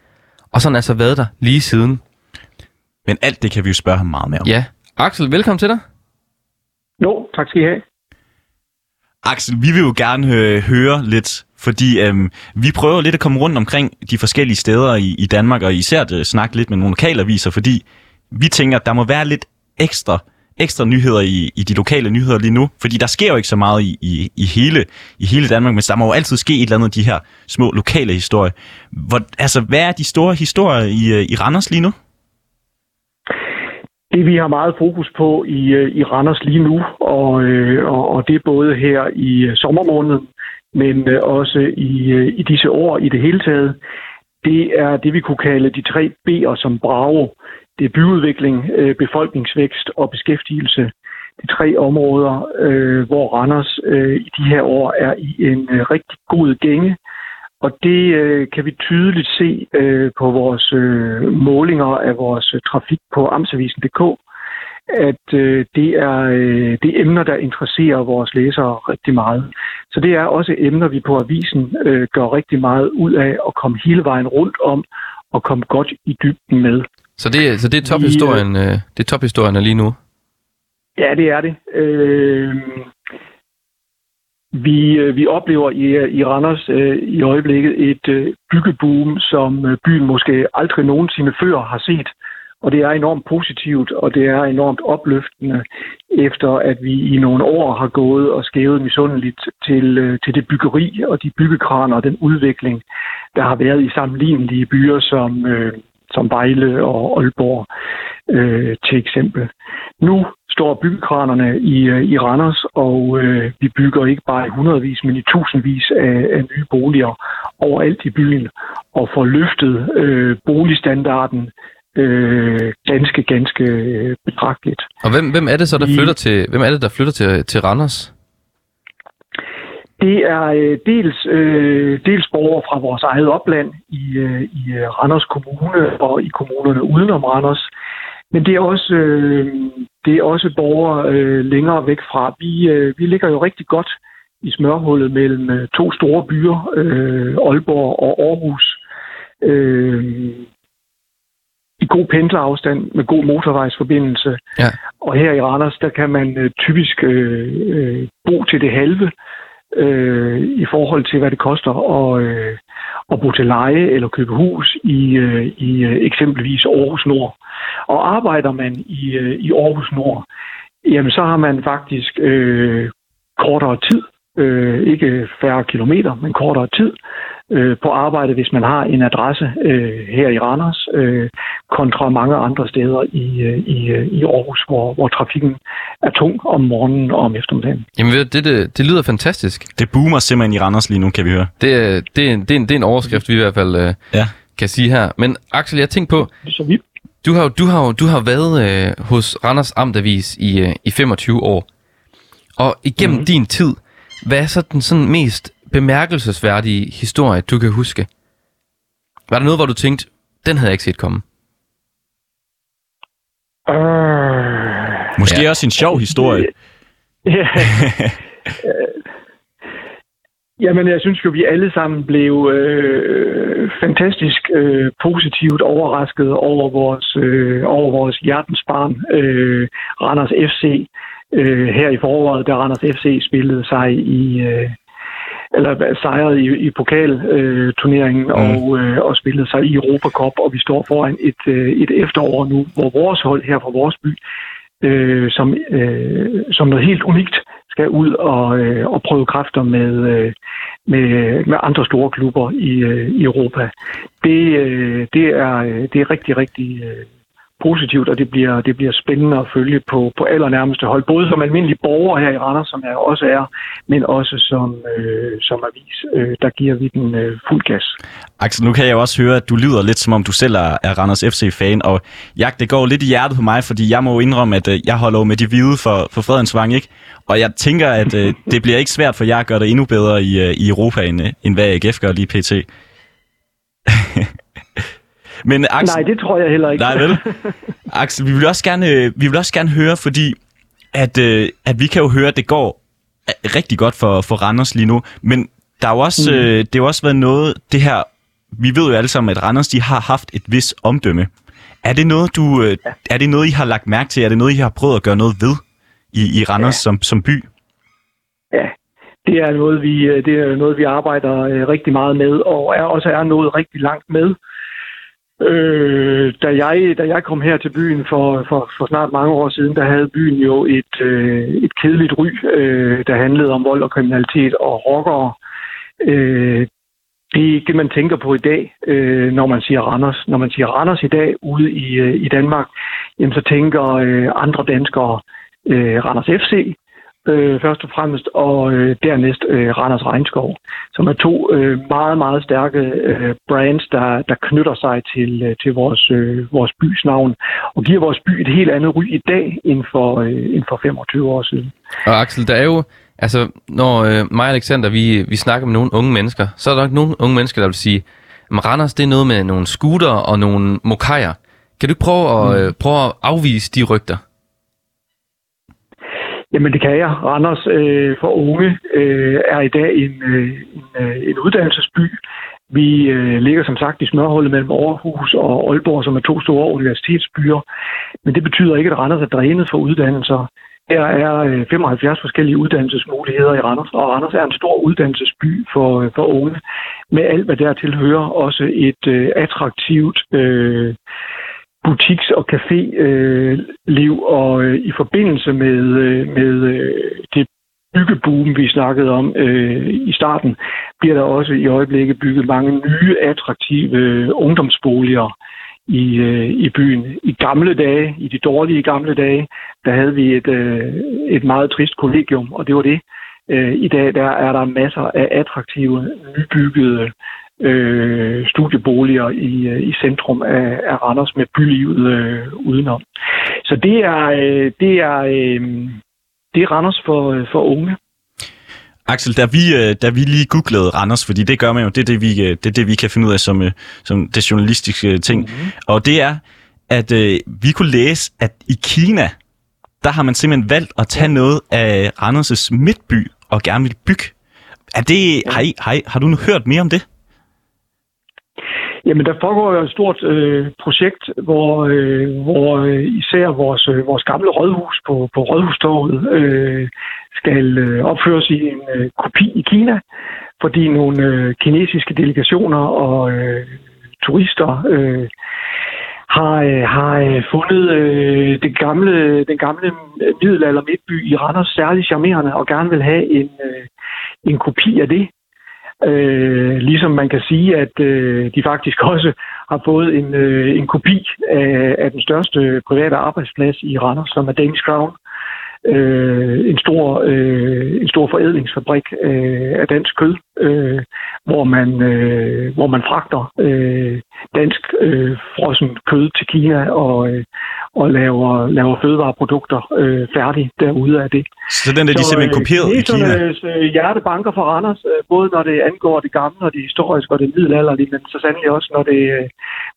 og så har han altså været der lige siden. Men alt det kan vi jo spørge ham meget mere om. Ja, Axel, velkommen til dig. Jo, tak skal I have. Axel, vi vil jo gerne øh, høre lidt, fordi øhm, vi prøver lidt at komme rundt omkring de forskellige steder i, i Danmark, og især at øh, snakke lidt med nogle lokalaviser, fordi vi tænker, at der må være lidt ekstra, ekstra nyheder i, i de lokale nyheder lige nu, fordi der sker jo ikke så meget i, i, i, hele, i hele Danmark, men der må jo altid ske et eller andet af de her små lokale historier. Hvor, altså, hvad er de store historier i, øh, i Randers lige nu? Det vi har meget fokus på i, øh, i Randers lige nu, og, øh, og, og det er både her i sommermåneden, men også i, i disse år i det hele taget, det er det, vi kunne kalde de tre B'er som bravo. Det er byudvikling, øh, befolkningsvækst og beskæftigelse. De tre områder, øh, hvor Randers øh, i de her år er i en øh, rigtig god gænge. Og det øh, kan vi tydeligt se øh, på vores øh, målinger af vores øh, trafik på amtsavisen.dk, at øh, det, er, øh, det er emner, der interesserer vores læsere rigtig meget. Så det er også emner, vi på avisen øh, gør rigtig meget ud af at komme hele vejen rundt om og komme godt i dybden med. Så det, så det er tophistorien, øh, det er tophistorien lige nu. Ja, det er det. Øh, vi, øh, vi oplever i, i Randers øh, i øjeblikket et øh, byggeboom, som øh, byen måske aldrig nogensinde før har set. Og det er enormt positivt, og det er enormt opløftende, efter at vi i nogle år har gået og skævet misundeligt til, øh, til det byggeri og de byggekraner og den udvikling, der har været i sammenlignelige byer som, øh, som Vejle og Aalborg øh, til eksempel. Nu står byggekranerne i, øh, i Randers, og øh, vi bygger ikke bare i hundredvis, men i tusindvis af, af nye boliger overalt i byen, og får løftet øh, boligstandarden øh, ganske, ganske øh, betragteligt. Og hvem, hvem er det så, der Vi- flytter til, hvem er det, der flytter til, til Randers? Det er øh, dels, øh, dels borgere fra vores eget opland i, øh, i øh, Randers Kommune og i kommunerne udenom Randers. Men det er også, øh, det er også borgere øh, længere væk fra. Vi, øh, vi ligger jo rigtig godt i smørhullet mellem øh, to store byer, øh, Aalborg og Aarhus. Øh, I god pendlerafstand med god motorvejsforbindelse. Ja. Og her i Randers, der kan man øh, typisk øh, øh, bo til det halve øh, i forhold til, hvad det koster at, øh, at bo til leje eller købe hus i, øh, i øh, eksempelvis Aarhus Nord. Og arbejder man i, øh, i Aarhus Nord, jamen så har man faktisk øh, kortere tid, øh, ikke færre kilometer, men kortere tid øh, på arbejde, hvis man har en adresse øh, her i Randers, øh, kontra mange andre steder i, øh, i, øh, i Aarhus, hvor, hvor trafikken er tung om morgenen og om eftermiddagen. Jamen det, det, det lyder fantastisk. Det boomer simpelthen i Randers lige nu, kan vi høre. Det, er- det, er en- det, er en, det er en overskrift, vi i hvert fald øh, Ja. kan sige her. Men Axel, jeg tænker på, Så vi, du har, du har, du har været øh, hos Randers Amtavis i, øh, i 25 år. Og igennem mm-hmm. din tid, hvad er så den sådan mest bemærkelsesværdige historie, du kan huske? Var der noget, hvor du tænkte, den havde jeg ikke set komme? øh, Måske Ja. også en sjov historie. [laughs] Ja. Øh, Jamen, jeg synes jo, vi alle sammen blev øh, fantastisk øh, positivt overrasket over vores, øh, over vores hjertens barn, øh, Randers FC. Øh, her i foråret, da Randers FC spillede sig i... Øh, eller sejrede i, i pokalturneringen mm. og, øh, og spillede sig i Europa Cup, og vi står foran et, øh, et efterår nu, hvor vores hold her fra vores by øh, som, øh, som noget helt unikt skal ud og, øh, og prøve kræfter med, øh, med, med andre store klubber i, øh, i Europa. Det, øh, det, er, øh, det er rigtig, rigtig øh, positivt, og det bliver, det bliver spændende at følge på, på allernærmeste hold, både som almindelig borger her i Randers, som jeg også er, men også som, øh, som avis. Øh, der giver vi den øh, fuld gas. Axel, nu kan jeg også høre, at du lyder lidt som om du selv er, er Randers FC-fan, og Jak, det går lidt i hjertet på mig, fordi jeg må jo indrømme, at øh, jeg holder jo med de hvide for, for Fredensvang, ikke? Og jeg tænker, at øh, [laughs] det bliver ikke svært for jer at gøre det endnu bedre i, øh, i Europa, end, øh, end hvad AGF gør lige pt. [laughs] Men Axel, Nej, det tror jeg heller ikke. Nej, vel? [laughs] Axel, vi vil også gerne, øh, vi vil også gerne høre, fordi at, øh, at vi kan jo høre, at det går øh, rigtig godt for, for Randers lige nu, men der er jo også, mm. øh, det har jo også været noget, det her, vi ved jo alle sammen, at Randers de har haft et vis omdømme. Er det noget, du, øh, er det noget, I har lagt mærke til? Er det noget, I har prøvet at gøre noget ved i, i Randers ja. som, som by? Ja, det er noget, vi, det er noget, vi arbejder øh, rigtig meget med, og er også er nået rigtig langt med. Øh, da, jeg, da jeg kom her til byen for, for, for snart mange år siden, der havde byen jo et, øh, et kedeligt ry, øh, der handlede om vold og kriminalitet og rockere. Øh, det er ikke det, man tænker på i dag, øh, når man siger Randers. Når man siger Randers i dag ude i, øh, i Danmark, jamen, så tænker øh, andre danskere øh, Randers FC, øh, først og fremmest, og øh, dernæst øh, Randers Regnskov, som er to øh, meget, meget stærke øh, brands, der, der knytter sig til, øh, til vores, øh, vores bys navn, og giver vores by et helt andet ry i dag, end for, øh, end for 25 år siden. Og Axel, der er jo, altså, når øh, mig og Alexander, vi, vi snakker med nogle unge mennesker, så er der nok nogle unge mennesker, der vil sige, at Randers, det er noget med nogle scooter og nogle mokajer. Kan du ikke prøve at, mm. øh, prøve at afvise de rygter? Jamen det kan jeg. Randers øh, for unge øh, er i dag en, øh, en, øh, en uddannelsesby. Vi øh, ligger som sagt i smørhullet mellem Aarhus og Aalborg, som er to store universitetsbyer. Men det betyder ikke, at Randers er drænet for uddannelser. Der er øh, 75 forskellige uddannelsesmuligheder i Randers, og Randers er en stor uddannelsesby for, øh, for unge, med alt hvad der tilhører, Også et øh, attraktivt øh, butiks- og café-liv, øh, og øh, i forbindelse med, øh, med øh, det byggeboom, vi snakkede om øh, i starten, bliver der også i øjeblikket bygget mange nye, attraktive øh, ungdomsboliger i, øh, i byen. I gamle dage, i de dårlige gamle dage, der havde vi et, øh, et meget trist kollegium, og det var det. Øh, I dag der er der masser af attraktive, nybyggede øh, studieboliger i, øh, i centrum af, af Randers med bylivet øh, udenom. Så det er, øh, det er, øh, det er Randers for, øh, for unge. Axel, da vi, øh, da vi lige googlede Randers, fordi det gør man jo, det er det, vi, det, er det, vi kan finde ud af som, som det journalistiske ting, mm-hmm. og det er, at øh, vi kunne læse, at i Kina, der har man simpelthen valgt at tage noget af Randers' midtby og gerne vil bygge. Er det, har, I, har, I, har du nu hørt mere om det? Jamen, der foregår jo et stort øh, projekt, hvor, øh, hvor øh, især vores, øh, vores gamle rådhus på, på Rådhustorvet øh, skal øh, opføres i en øh, kopi i Kina, fordi nogle øh, kinesiske delegationer og øh, turister øh, har, øh, har øh, fundet øh, den gamle, den gamle middelalder midtby i Randers særligt charmerende og gerne vil have en, øh, en kopi af det. Øh, ligesom man kan sige, at øh, de faktisk [laughs] også har fået en, øh, en kopi af, af den største private arbejdsplads i Randers, som er Danish Crown. Øh, en, stor, øh, en stor forædlingsfabrik øh, af dansk kød, øh, hvor, man, øh, hvor man fragter øh, dansk øh, frossen kød til Kina og, øh, og laver, laver fødevareprodukter øh, færdige derude af det. Så den er de simpelthen øh, kopieret i Kina? Øh, hjertebanker for Randers, øh, både når det angår det gamle og det historiske og det middelalderlige, men så sandelig også, når det, øh,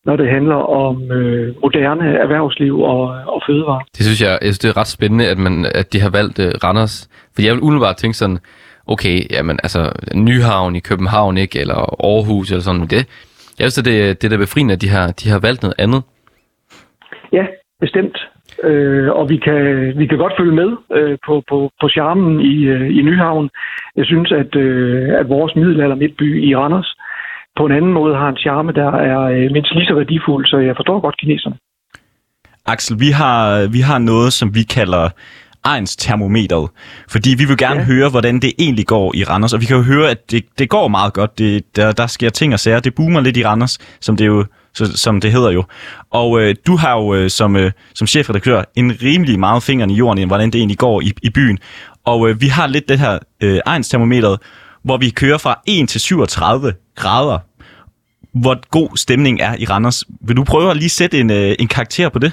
når det handler om øh, moderne erhvervsliv og, og fødevare. Det synes jeg, jeg synes, det er ret spændende, at, man, at de har valgt øh, Randers. For jeg vil umiddelbart tænke sådan, okay, jamen altså Nyhavn i København, ikke? Eller Aarhus eller sådan. Det, jeg synes, det, det er da befriende, at de har, de har valgt noget andet. Ja, bestemt. Øh, og vi kan, vi kan godt følge med øh, på, på, på charmen i, øh, i Nyhavn. Jeg synes, at, øh, at vores middelalder midtby i Randers på en anden måde har en charme, der er øh, mindst lige så værdifuld, så jeg forstår godt kineserne. Axel, vi har, vi har noget, som vi kalder Ejns termometeret. Fordi vi vil gerne ja. høre, hvordan det egentlig går i Randers. Og vi kan jo høre, at det, det går meget godt. Det, der, der sker ting og sager. Det boomer lidt i Randers, som det jo så, som det hedder jo. Og øh, du har jo øh, som, øh, som chefredaktør en rimelig meget fingeren i jorden i, hvordan det egentlig går i, i byen. Og øh, vi har lidt det her øh, egenstermometeret, hvor vi kører fra 1 til 37 grader. Hvor god stemning er i Randers. Vil du prøve at lige sætte en, øh, en karakter på det?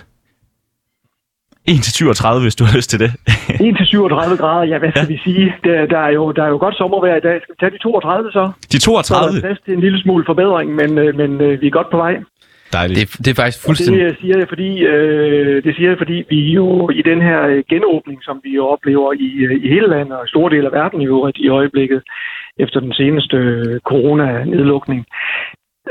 1 til 37, hvis du har lyst til det. [laughs] 1 til 37 grader, ja, hvad skal ja. vi sige? Der, der, er jo, der er jo godt sommervejr i dag. Skal vi tage de 32 så? De Så er 32? der plads til en lille smule forbedring, men, øh, men øh, vi er godt på vej. Dejligt. Det, det er faktisk Det fuldstændig... øh, siger jeg, fordi, øh, det siger jeg, fordi vi jo i den her øh, genåbning, som vi jo oplever i, øh, i hele landet og i store dele af verden i øvrigt i øjeblikket, efter den seneste øh, corona-nedlukning,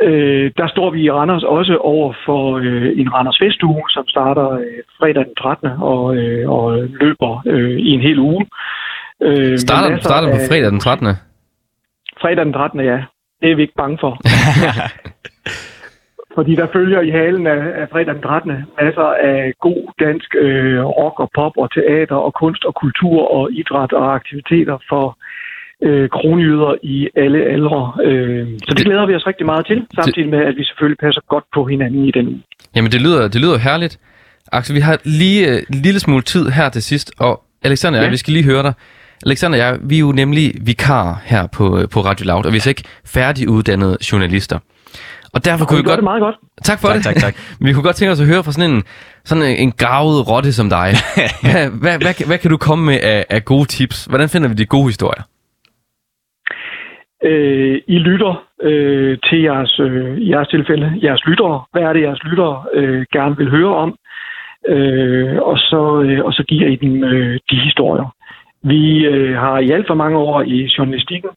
øh, der står vi i Randers også over for øh, en Randers Festuge, som starter øh, fredag den 13. og, øh, og løber øh, i en hel uge. Øh, Starter, masser starter på fredag den 13. Fredag den 13. ja. Det er vi ikke bange for. [laughs] Fordi der følger i halen af, af fredag den 13. masser af god dansk øh, rock og pop og teater og kunst og kultur og idræt og aktiviteter for øh, kronjyder i alle aldre. Øh, så det, Det- glæder vi os rigtig meget til, samtidig med, at vi selvfølgelig passer godt på hinanden i den uge. Jamen, det lyder, det lyder herligt. Axel, vi har lige øh, en lille smule tid her til sidst, og Alexander og jeg, Ja. vi skal lige høre dig. Alexander og jeg, vi er jo nemlig vikarer her på, øh, på Radio Loud, og vi er ikke færdiguddannede journalister. Og derfor kunne vi godt... det meget godt. Tak for Tak, det. tak, tak. [laughs] Vi kunne godt tænke os at høre fra sådan en, sådan en, gravet rotte som dig. [laughs] hvad, hvad, hvad, kan- hvad kan du komme med af, af gode tips? Hvordan finder vi de gode historier? Øh, I lytter øh, til jeres, øh, jeres tilfælde, jeres lyttere. Hvad er det, jeres lyttere øh, gerne vil høre om? Øh, og, så, øh, og så giver I dem øh, de historier. Vi øh, har i alt for mange år i journalistikken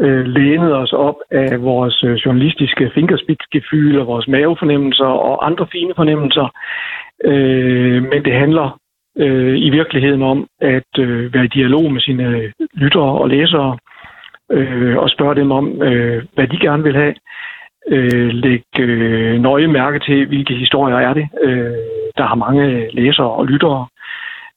øh, lænet os op af vores øh, journalistiske fingerspidsgefyl og vores mavefornemmelser og andre fine fornemmelser. Øh, men det handler øh, i virkeligheden om at øh, være i dialog med sine øh, lyttere og læsere øh, og spørge dem om, øh, hvad de gerne vil have. Øh, læg øh, nøje mærke til, hvilke historier er det. Øh, der har mange læsere og lyttere.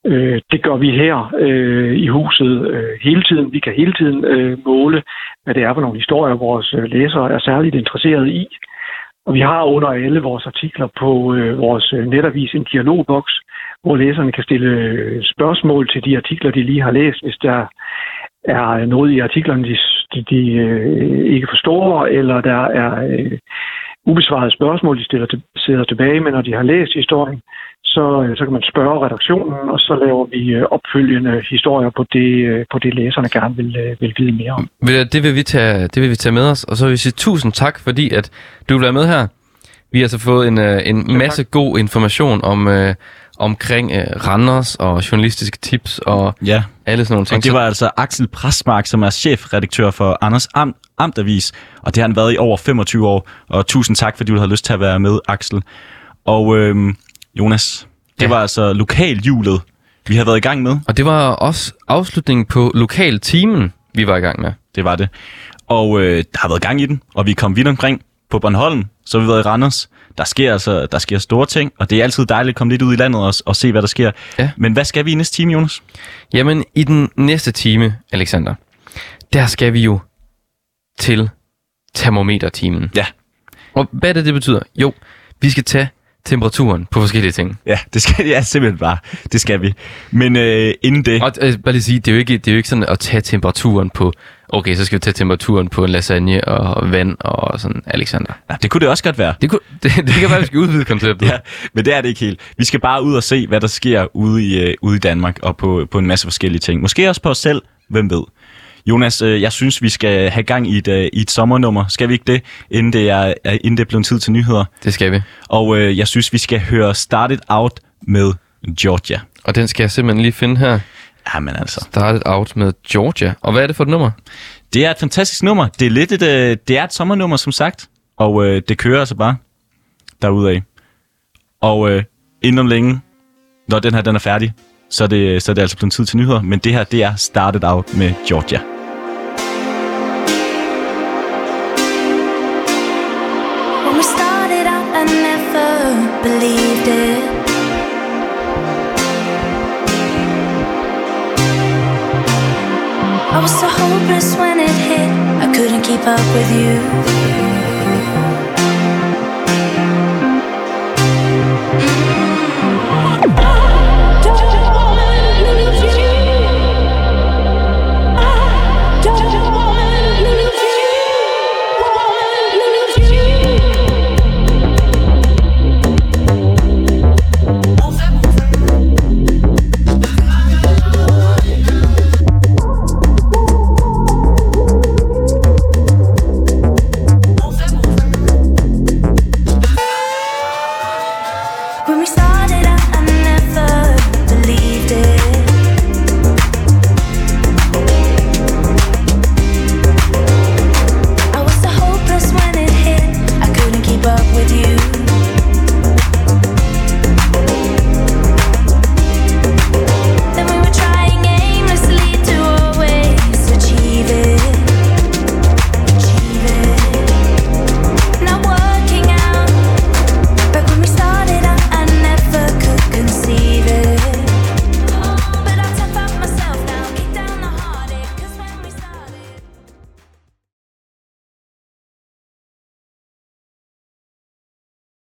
Øh, det gør vi her øh, i huset øh, hele tiden. Vi kan hele tiden øh, måle, hvad det er for nogle historier, vores øh, læsere er særligt interesserede i. Og vi har under alle vores artikler på øh, vores øh, netavis en dialogboks, hvor læserne kan stille øh, spørgsmål til de artikler, de lige har læst, hvis der er noget i artiklerne, de, de, de øh, ikke forstår, eller der er øh, ubesvarede spørgsmål, de stiller til, sidder tilbage med, når de har læst historien, så, øh, så kan man spørge redaktionen, og så laver vi øh, opfølgende historier på det, øh, på det læserne gerne vil, øh, vil vide mere om. Det vil, vi tage, det vil vi tage med os, og så vil vi sige tusind tak, fordi at du vil være med her. Vi har så fået en, øh, en masse god information om, øh, omkring øh, Randers og journalistiske tips og Ja, alle sådan nogle ting. og det var altså Axel Prasmark, som er chefredaktør for Anders Am Amtavis, og det har han været i over 25 år, og tusind tak, fordi du havde lyst til at være med, Axel. Og øhm, Jonas, det Ja. var altså lokalhjulet, vi har været i gang med. Og det var også afslutningen på lokal timen, vi var i gang med. Det var det. Og øh, der har været gang i den, og vi kommet vidt omkring på Bornholm, så har vi været i Randers. Der sker altså der sker store ting, og det er altid dejligt at komme lidt ud i landet og, og se, hvad der sker. Ja. Men hvad skal vi i næste time, Jonas? Jamen, i den næste time, Alexander, der skal vi jo til termometertimen. Ja. Og hvad er det, det betyder? Jo, vi skal tage temperaturen på forskellige ting. Ja, det skal ja, simpelthen bare. Det skal vi. Men øh, inden det... Og øh, bare lige sige, det er, jo ikke, det er jo ikke sådan at tage temperaturen på, okay, så skal vi tage temperaturen på en lasagne og vand og sådan, Alexander. Ja, det kunne det også godt være. Det, kunne, [laughs] det, det kan være, vi skal udvide konceptet. [laughs] Ja, men det er det ikke helt. Vi skal bare ud og se, hvad der sker ude i, øh, ude i Danmark og på, på en masse forskellige ting. Måske også på os selv, hvem ved. Jonas, øh, jeg synes, vi skal have gang i et, øh, i et sommernummer. Skal vi ikke det, inden det er, er- inden det er blevet tid til nyheder? Det skal vi. Og øh, jeg synes, vi skal høre Started Out med Georgia. Og den skal jeg simpelthen lige finde her. Jamen altså. Started out med Georgia. Og hvad er det for et nummer? Det er et fantastisk nummer. Det er lidt et, øh, det er et sommernummer, som sagt. Og øh, det kører altså bare derudad. Og øh, inden om længe, når den her den er færdig, så er, det, så er det altså blevet tid til nyheder. Men det her, det er Started Out med Georgia. Keep up with you.